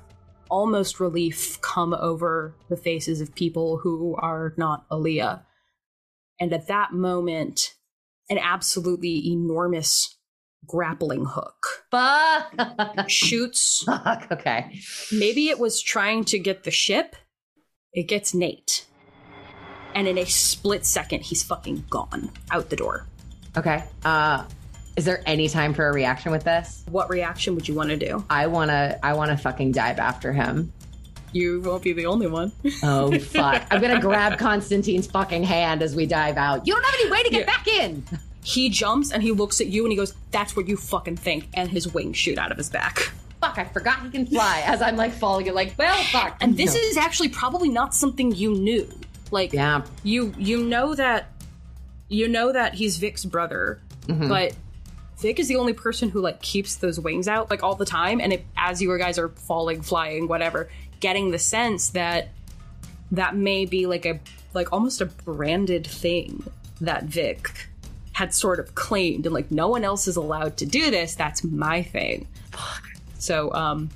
almost relief come over the faces of people who are not Aleah. And at that moment, an absolutely enormous grappling hook Fuck. shoots. Fuck. Okay. Maybe it was trying to get the ship. It gets Nate. And in a split second, he's fucking gone out the door. Okay. Uh, is there any time for a reaction with this? What reaction would you want to do? I wanna. I wanna fucking dive after him. You won't be the only one. Oh fuck! I'm gonna grab Constantine's fucking hand as we dive out. You don't have any way to get Yeah. back in. he jumps and he looks at you and he goes, That's what you fucking think. And his wings shoot out of his back. Fuck! I forgot he can fly. As I'm like falling, and like, well, fuck. And this is actually probably not something you knew. Like, yeah. you you know that you know that he's Vic's brother, mm-hmm. but Vic is the only person who like keeps those wings out like all the time. And it, as you guys are falling, flying, whatever, getting the sense that that may be like a like almost a branded thing that Vic had sort of claimed and like no one else is allowed to do this. That's my thing. So um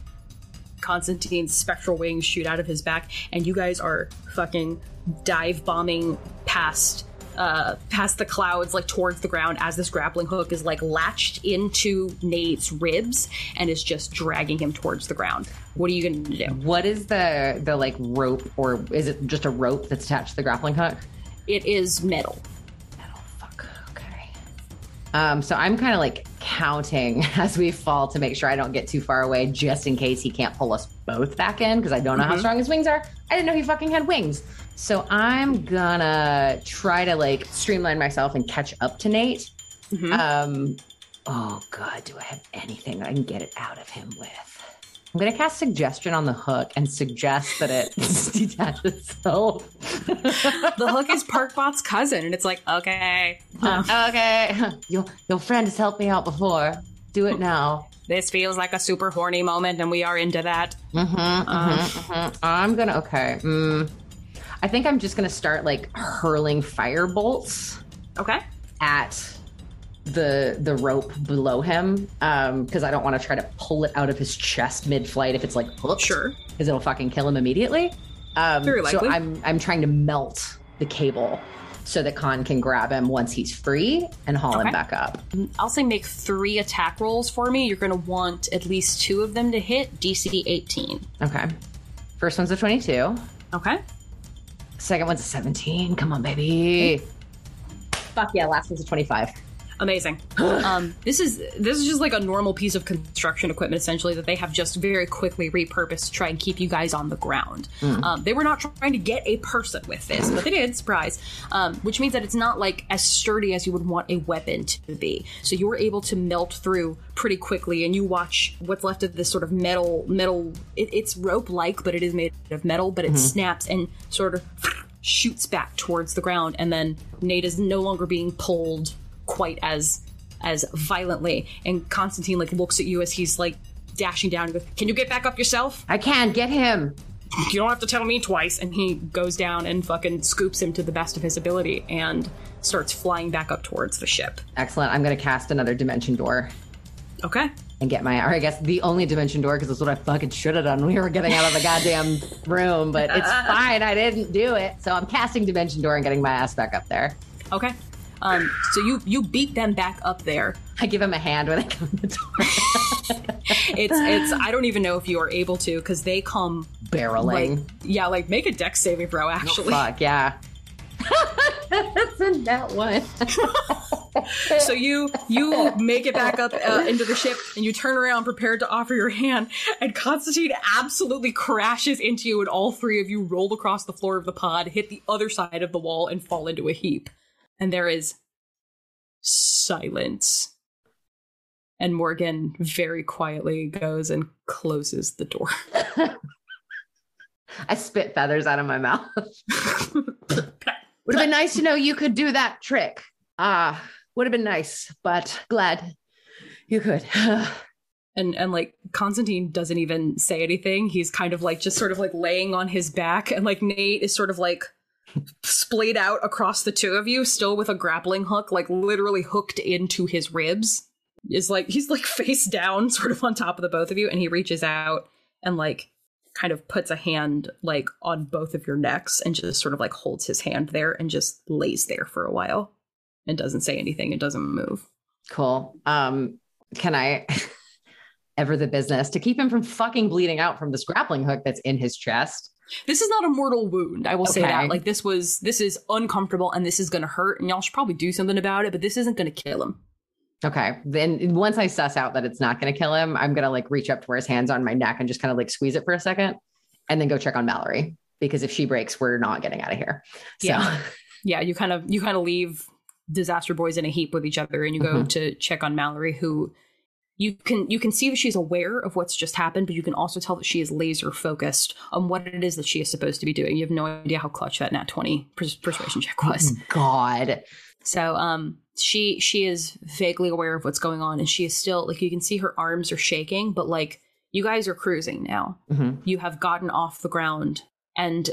Constantine's spectral wings shoot out of his back, and you guys are fucking dive bombing past uh past the clouds like towards the ground as this grappling hook is like latched into Nate's ribs and is just dragging him towards the ground. What are you gonna do? What is the the like rope, or is it just a rope that's attached to the grappling hook? It is metal. Oh fuck. Okay. Um. So I'm kind of like counting as we fall to make sure I don't get too far away, just in case he can't pull us both back in because I don't know how strong his wings are. I didn't know he fucking had wings. So I'm gonna try to like streamline myself and catch up to Nate. Um. Oh god, do I have anything I can get it out of him with? I'm gonna cast suggestion on the hook and suggest that it detach itself. The hook is Parkbot's cousin, and it's like, okay, uh, okay, your your friend has helped me out before. Do it now. this feels like a super horny moment, and we are into that. Mhm. I'm gonna okay. Mm, I think I'm just gonna start like hurling fire bolts Okay. at the the rope below him because I don't want to try to pull it out of his chest mid-flight if it's like hooked. Sure. because it'll fucking kill him immediately. Um, Very So. I'm I'm trying to melt the cable so that Khan can grab him once he's free and haul Okay. him back up. I'll say make three attack rolls for me. You're going to want at least two of them to hit DC 18. Okay. First one's a 22. Okay. Second one's a 17. Come on, baby. Fuck yeah, last one's a 25. Amazing. um, this is this is just like a normal piece of construction equipment, essentially that they have just very quickly repurposed to try and keep you guys on the ground. Um, they were not trying to get a person with this, but they did. Surprise! Um, which means that it's not like as sturdy as you would want a weapon to be. So you were able to melt through pretty quickly, and you watch what's left of this sort of metal metal. It, it's rope like, but it is made of metal. But it snaps and sort of shoots back towards the ground, and then Nate is no longer being pulled quite as as violently. And Constantine like looks at you as he's like dashing down and goes, Can you get back up yourself? I can get him. You don't have to tell me twice. And he goes down and fucking scoops him to the best of his ability and starts flying back up towards the ship. Excellent. I'm going to cast another dimension door Okay. and get my, or I guess the only dimension door because that's what I fucking should have done when we were getting out of the goddamn room, but it's fine. I didn't do it. So I'm casting dimension door and getting my ass back up there. Okay. Um, so you you beat them back up there. I give him a hand when I come in the door. it's it's. I don't even know if you are able to because they come Barreling. like yeah, like make a dex saving throw. Actually, Fuck, yeah. That's in that one. so you you make it back up uh, into the ship and you turn around prepared to offer your hand and constantine absolutely crashes into you and all three of you roll across the floor of the pod hit the other side of the wall and fall into a heap and there is silence and morgan very quietly goes and closes the door I spit feathers out of my mouth. Would have been nice to know you could do that trick. Ah, would have been nice, but glad you could. and and like Constantine doesn't even say anything. He's kind of like just sort of like laying on his back, and like Nate is sort of like splayed out across the two of you, still with a grappling hook, like literally hooked into his ribs. Is like he's like face down, sort of on top of the both of you, and he reaches out and like kind of puts a hand like on both of your necks and just sort of like holds his hand there and just lays there for a while and doesn't say anything and doesn't move. cool. Um, can I ever the business to keep him from fucking bleeding out from this grappling hook that's in his chest? This is not a mortal wound. I will say that. Like this was this is uncomfortable and this is going to hurt and y'all should probably do something about it, but this isn't going to kill him. Okay. Then once I suss out that it's not going to kill him, I'm going to like reach up to where his hands are on my neck and just kind of like squeeze it for a second and then go check on Mallory because if she breaks, we're not getting out of here. So, Yeah. Yeah, you kind of you kind of leave disaster boys in a heap with each other and you go Mhm. to check on Mallory who you can you can see that she's aware of what's just happened, but you can also tell that she is laser focused on what it is that she is supposed to be doing. You have no idea how clutch that nat 20 pers- persuasion check was. God. So um she she is vaguely aware of what's going on and she is still like you can see her arms are shaking, but like you guys are cruising now. Mhm. You have gotten off the ground and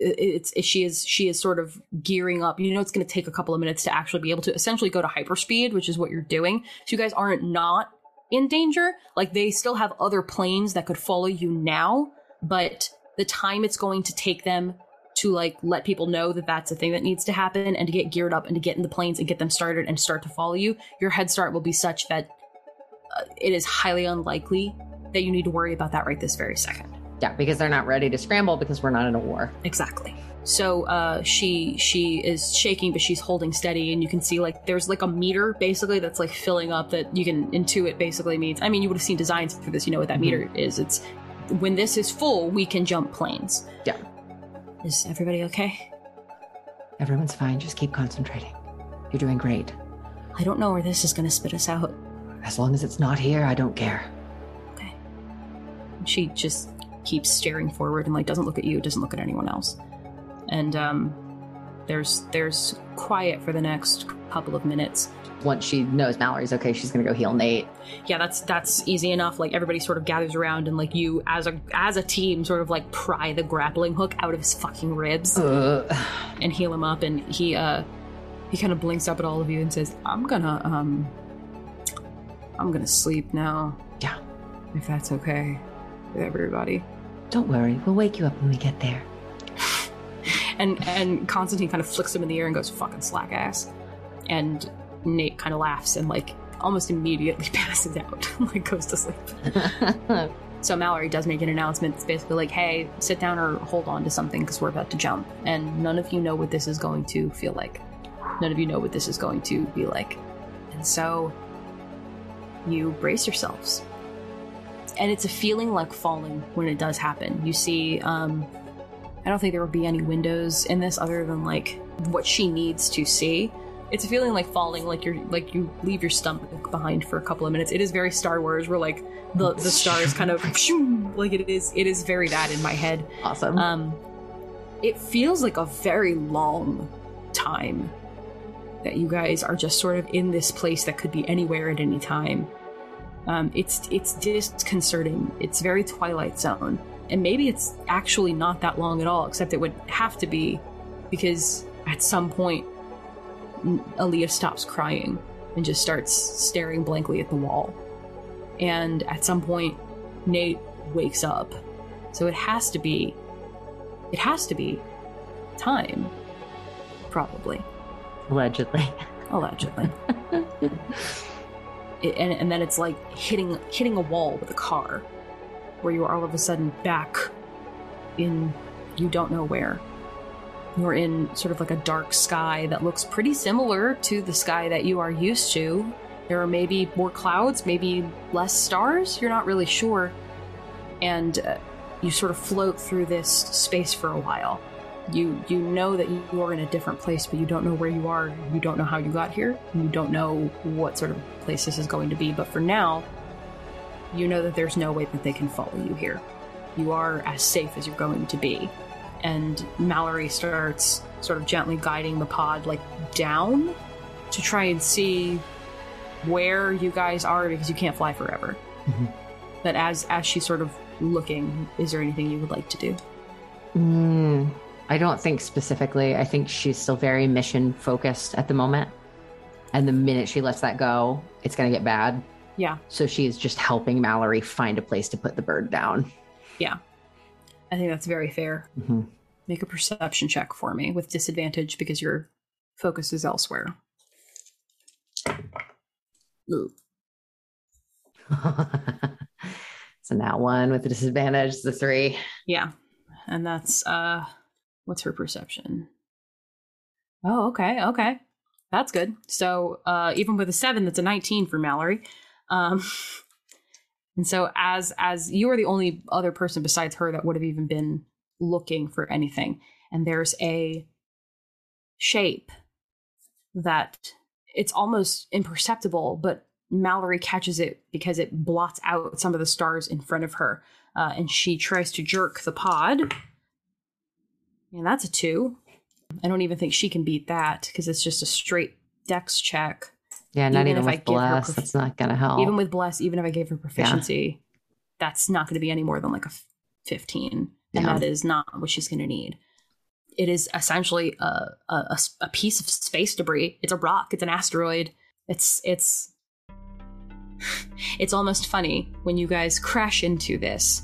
it's it, she is she is sort of gearing up. You know it's going to take a couple of minutes to actually be able to essentially go to hyperspeed, which is what you're doing. So you guys aren't not in danger. Like they still have other planes that could follow you now, but the time it's going to take them to like let people know that that's a thing that needs to happen and to get geared up and to get in the planes and get them started and start to follow you your head start will be such that uh, it is highly unlikely that you need to worry about that right this very second Yeah, because they're not ready to scramble because we're not in a war. exactly so uh she she is shaking but she's holding steady and you can see like there's like a meter basically that's like filling up that you can intuit basically means i mean you would have seen designs for this you know what that meter is it's when this is full we can jump planes Yeah. is everybody okay Everyone's fine. Just keep concentrating. You're doing great. i don't know where this is going to spit us out As long as it's not here, I don't care. okay she just keeps staring forward and like doesn't look at you doesn't look at anyone else and um there's there's quiet for the next couple of minutes Once she knows Mallory's okay, she's gonna go heal Nate. yeah that's that's easy enough like everybody sort of gathers around and like you as a as a team sort of like pry the grappling hook out of his fucking ribs Ugh. and heal him up and he uh he kind of blinks up at all of you and says i'm gonna um i'm gonna sleep now Yeah. if that's okay with everybody Don't worry, we'll wake you up when we get there. And and Constantine kind of flicks him in the ear and goes fucking slack ass, and Nate kind of laughs and like almost immediately passes out, like goes to sleep. So Mallory does make an announcement. It's basically like, "Hey, sit down or hold on to something because we're about to jump." And none of you know what this is going to feel like. None of you know what this is going to be like. And so you brace yourselves. And it's a feeling like falling when it does happen. You see, um, I don't think there will be any windows in this other than like what she needs to see. It's a feeling like falling, like you're like you leave your stomach behind for a couple of minutes. It is very Star Wars, where like the the stars kind of like it is. It is very that in my head. awesome. Um, it feels like a very long time that you guys are just sort of in this place that could be anywhere at any time. Um, it's it's disconcerting. It's very Twilight Zone, and maybe it's actually not that long at all. Except it would have to be, because at some point, Aleah stops crying and just starts staring blankly at the wall, and at some point, Nate wakes up. So it has to be it has to be time. Probably. Allegedly. Allegedly. it, and, and then it's like hitting hitting a wall with a car, where you are all of a sudden back in you don't know where. You're in sort of like a dark sky that looks pretty similar to the sky that you are used to. There are maybe more clouds, maybe less stars. You're not really sure, and uh, you sort of float through this space for a while you you know that you are in a different place but you don't know where you are you don't know how you got here you don't know what sort of place this is going to be but for now you know that there's no way that they can follow you here you are as safe as you're going to be and mallory starts sort of gently guiding the pod like down to try and see where you guys are because you can't fly forever Mhm. but as as she's sort of looking is there anything you would like to do Mm, I don't think specifically. I think she's still very mission focused at the moment. And the minute she lets that go, it's going to get bad. Yeah So she's just helping Mallory find a place to put the bird down. yeah i think that's very fair Mhm. Make a perception check for me with disadvantage because your focus is elsewhere. Ooh. so now one with the disadvantage, the three. Yeah. And that's uh what's her perception? Oh, okay, okay. That's good. So uh even with a seven, that's a 19 for Mallory. Um and so as as you are the only other person besides her that would have even been looking for anything, and there's a shape that it's almost imperceptible, but Mallory catches it because it blots out some of the stars in front of her uh, and she tries to jerk the pod. And that's a two. I don't even think she can beat that because it's just a straight dex check. Yeah, not Even even, if I with give her bless. That's not going to help. Even with bless, even if I gave her proficiency, that's not going to be any more than like a 15. And Yeah. that is not what she's going to need. It is essentially a a piece of space debris. It's a rock. It's an asteroid. It's it's it's almost funny when you guys crash into this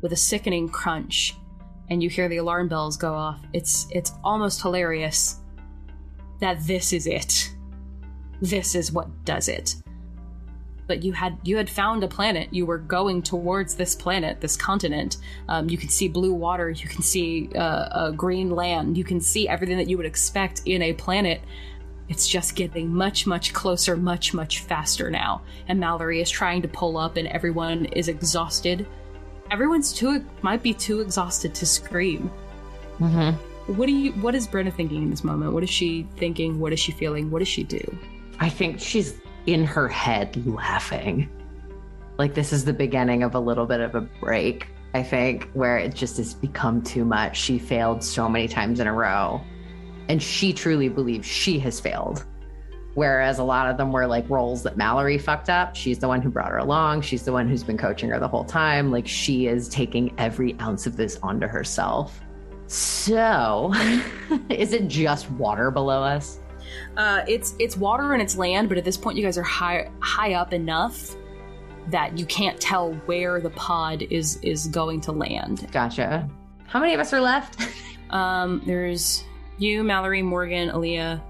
with a sickening crunch and you hear the alarm bells go off. It's it's almost hilarious that this is it. This is what does it. But you had you had found a planet. You were going towards this planet, this continent. Um, you can see blue water. You can see uh, a green land. You can see everything that you would expect in a planet. It's just getting much, much closer, much, much faster now. And Mallory is trying to pull up, and everyone is exhausted. Everyone's too might be too exhausted to scream. Mhm. What do you? What is Brenna thinking in this moment? What is she thinking? What is she feeling? What does she do? I think she's in her head laughing. Like this is the beginning of a little bit of a break, I think, where it just has become too much. She failed so many times in a row. And she truly believes she has failed. Whereas a lot of them were like roles that Mallory fucked up. She's the one who brought her along. She's the one who's been coaching her the whole time. Like she is taking every ounce of this onto herself. So, is it just water below us? Uh, it's it's water and it's land, but at this point, you guys are high high up enough that you can't tell where the pod is is going to land. Gotcha. How many of us are left? Um, there's you, Mallory, Morgan, Aleah,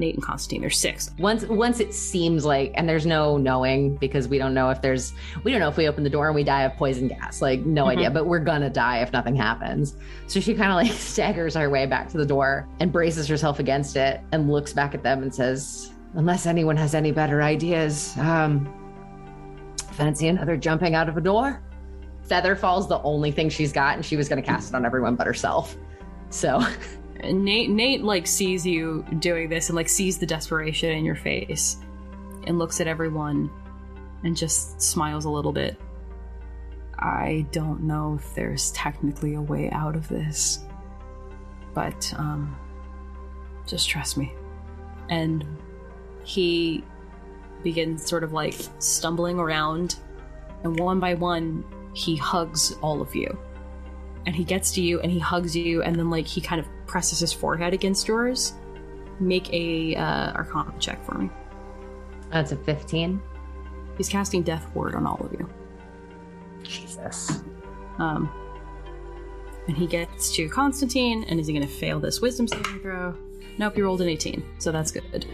Nate, and Constantine. There's six. once once it seems like and there's no knowing because we don't know if there's we don't know if we open the door and we die of poison gas like no Mhm. idea but we're gonna die if nothing happens so she kind of like staggers her way back to the door and braces herself against it and looks back at them and says unless anyone has any better ideas um fancy another jumping out of a door feather falls the only thing she's got and she was gonna cast it on everyone but herself so Nate Nate like sees you doing this and like sees the desperation in your face, and looks at everyone, and just smiles a little bit. I don't know if there's technically a way out of this, but um, just trust me. And he begins sort of like stumbling around, and one by one, he hugs all of you. And he gets to you and he hugs you, and then like he kind of presses his forehead against yours. Make a uh, Arcana check for me. that's a 15 He's casting Death Ward on all of you. jesus Um, and he gets to Constantine, and is he going to fail this Wisdom saving throw? Nope, he rolled an 18, so that's good.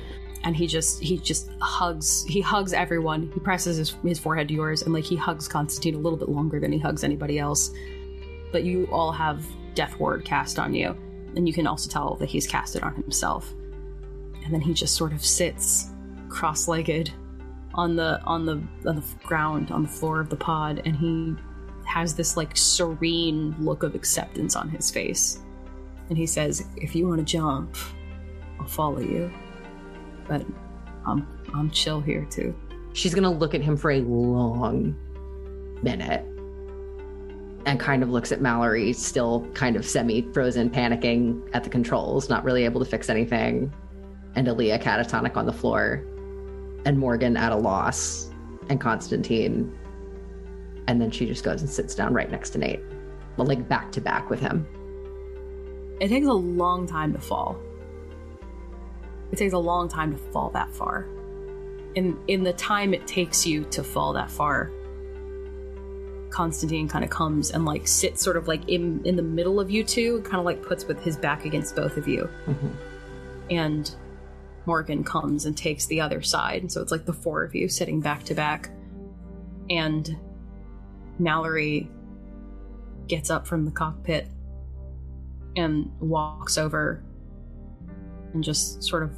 and he just he just hugs he hugs everyone he presses his, his forehead to yours and like he hugs constantine a little bit longer than he hugs anybody else but you all have death ward cast on you and you can also tell that he's cast it on himself. And then he just sort of sits cross-legged on the on the on the ground on the floor of the pod and he has this like serene look of acceptance on his face. And he says if you want to jump i'll follow you. But I'm I'm chill here too. She's gonna look at him for a long minute and kind of looks at Mallory, still kind of semi frozen, panicking at the controls, not really able to fix anything, and Aleah catatonic on the floor, and Morgan at a loss, and Constantine. And then she just goes and sits down right next to Nate, like back to back with him. It takes a long time to fall. It takes a long time to fall that far. In in the time it takes you to fall that far, Constantine kind of comes and like sits sort of like in in the middle of you two, kind of like puts with his back against both of you. Mm-hmm. And Morgan comes and takes the other side, and so it's like the four of you sitting back to back. And Mallory gets up from the cockpit and walks over and just sort of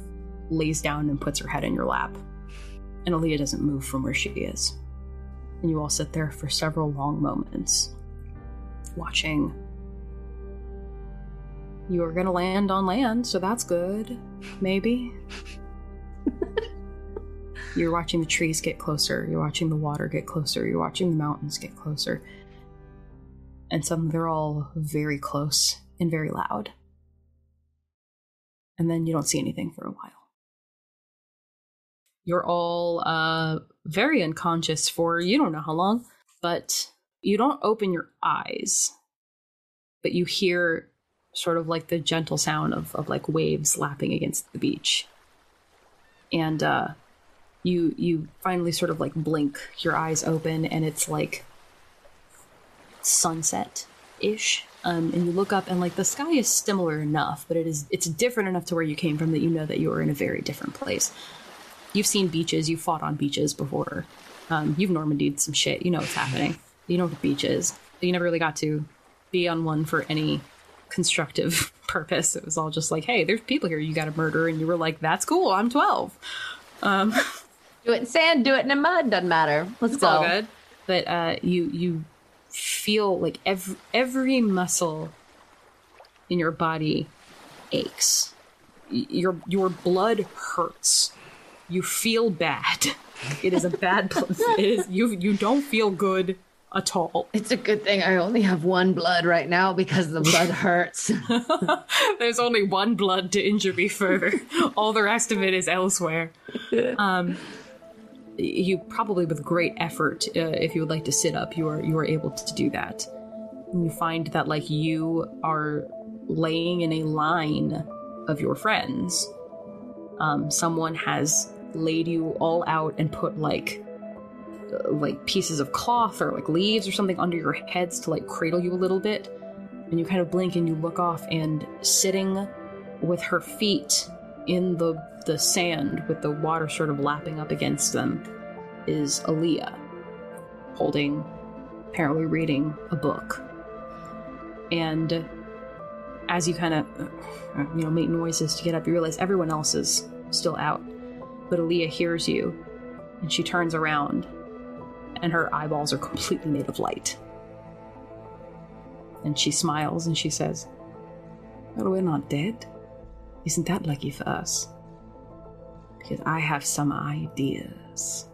lays down and puts her head in your lap. And Aleah doesn't move from where she is. And you all sit there for several long moments, watching. You are going to land on land, so that's good. Maybe. You're watching the trees get closer. You're watching the water get closer. You're watching the mountains get closer. And suddenly they're all very close and very loud and then you don't see anything for a while. You're all uh, very unconscious for you don't know how long, but you don't open your eyes, but you hear sort of like the gentle sound of, of like waves lapping against the beach. And uh, you you finally sort of like blink your eyes open and it's like sunset ish um, and you look up and like the sky is similar enough but it is it's different enough to where you came from that you know that you are in a very different place you've seen beaches. You've fought on beaches before. Um, you've normandied some shit. You know what's happening. You know what the beach is you never really got to be on one for any constructive purpose. It was all just like hey there's people here you gotta murder. And you were like that's cool. I'm 12 um, do it in sand. Do it in the mud. Doesn't matter. Let's it's go. all good. But uh, you you feel like every every muscle in your body aches. Your your blood hurts. You feel bad. It is a bad. it is you. You don't feel good at all. It's a good thing I only have one blood right now because the blood hurts. There's only one blood to injure me further. all the rest of it is elsewhere. Um, you probably with great effort, uh, if you would like to sit up, you are you are able to do that. And you find that like you are laying in a line of your friends. Um, someone has laid you all out and put like uh, like pieces of cloth or like leaves or something under your heads to like cradle you a little bit. And you kind of blink and you look off, and sitting with her feet in the the sand with the water sort of lapping up against them is Aleah, holding, apparently reading a book. And as you kind of, uh, you know, make noises to get up, you realize everyone else is still out. But Aleah hears you, and she turns around, and her eyeballs are completely made of light. And she smiles and she says, Well, we're not dead. Isn't that lucky for us? because I have some ideas.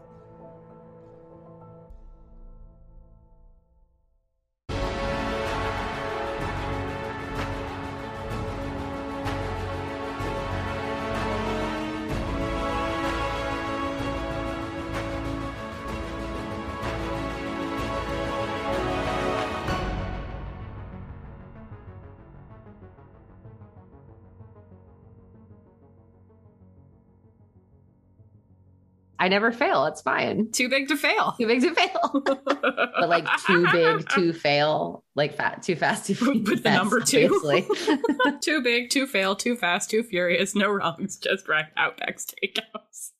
I never fail. It's fine. Too big to fail. Too big to fail. but like too big to fail. Like fat, too fast, too Put put the number two. too big, too fail, too fast, too furious. No wrongs. Just right Outback Steakhouse.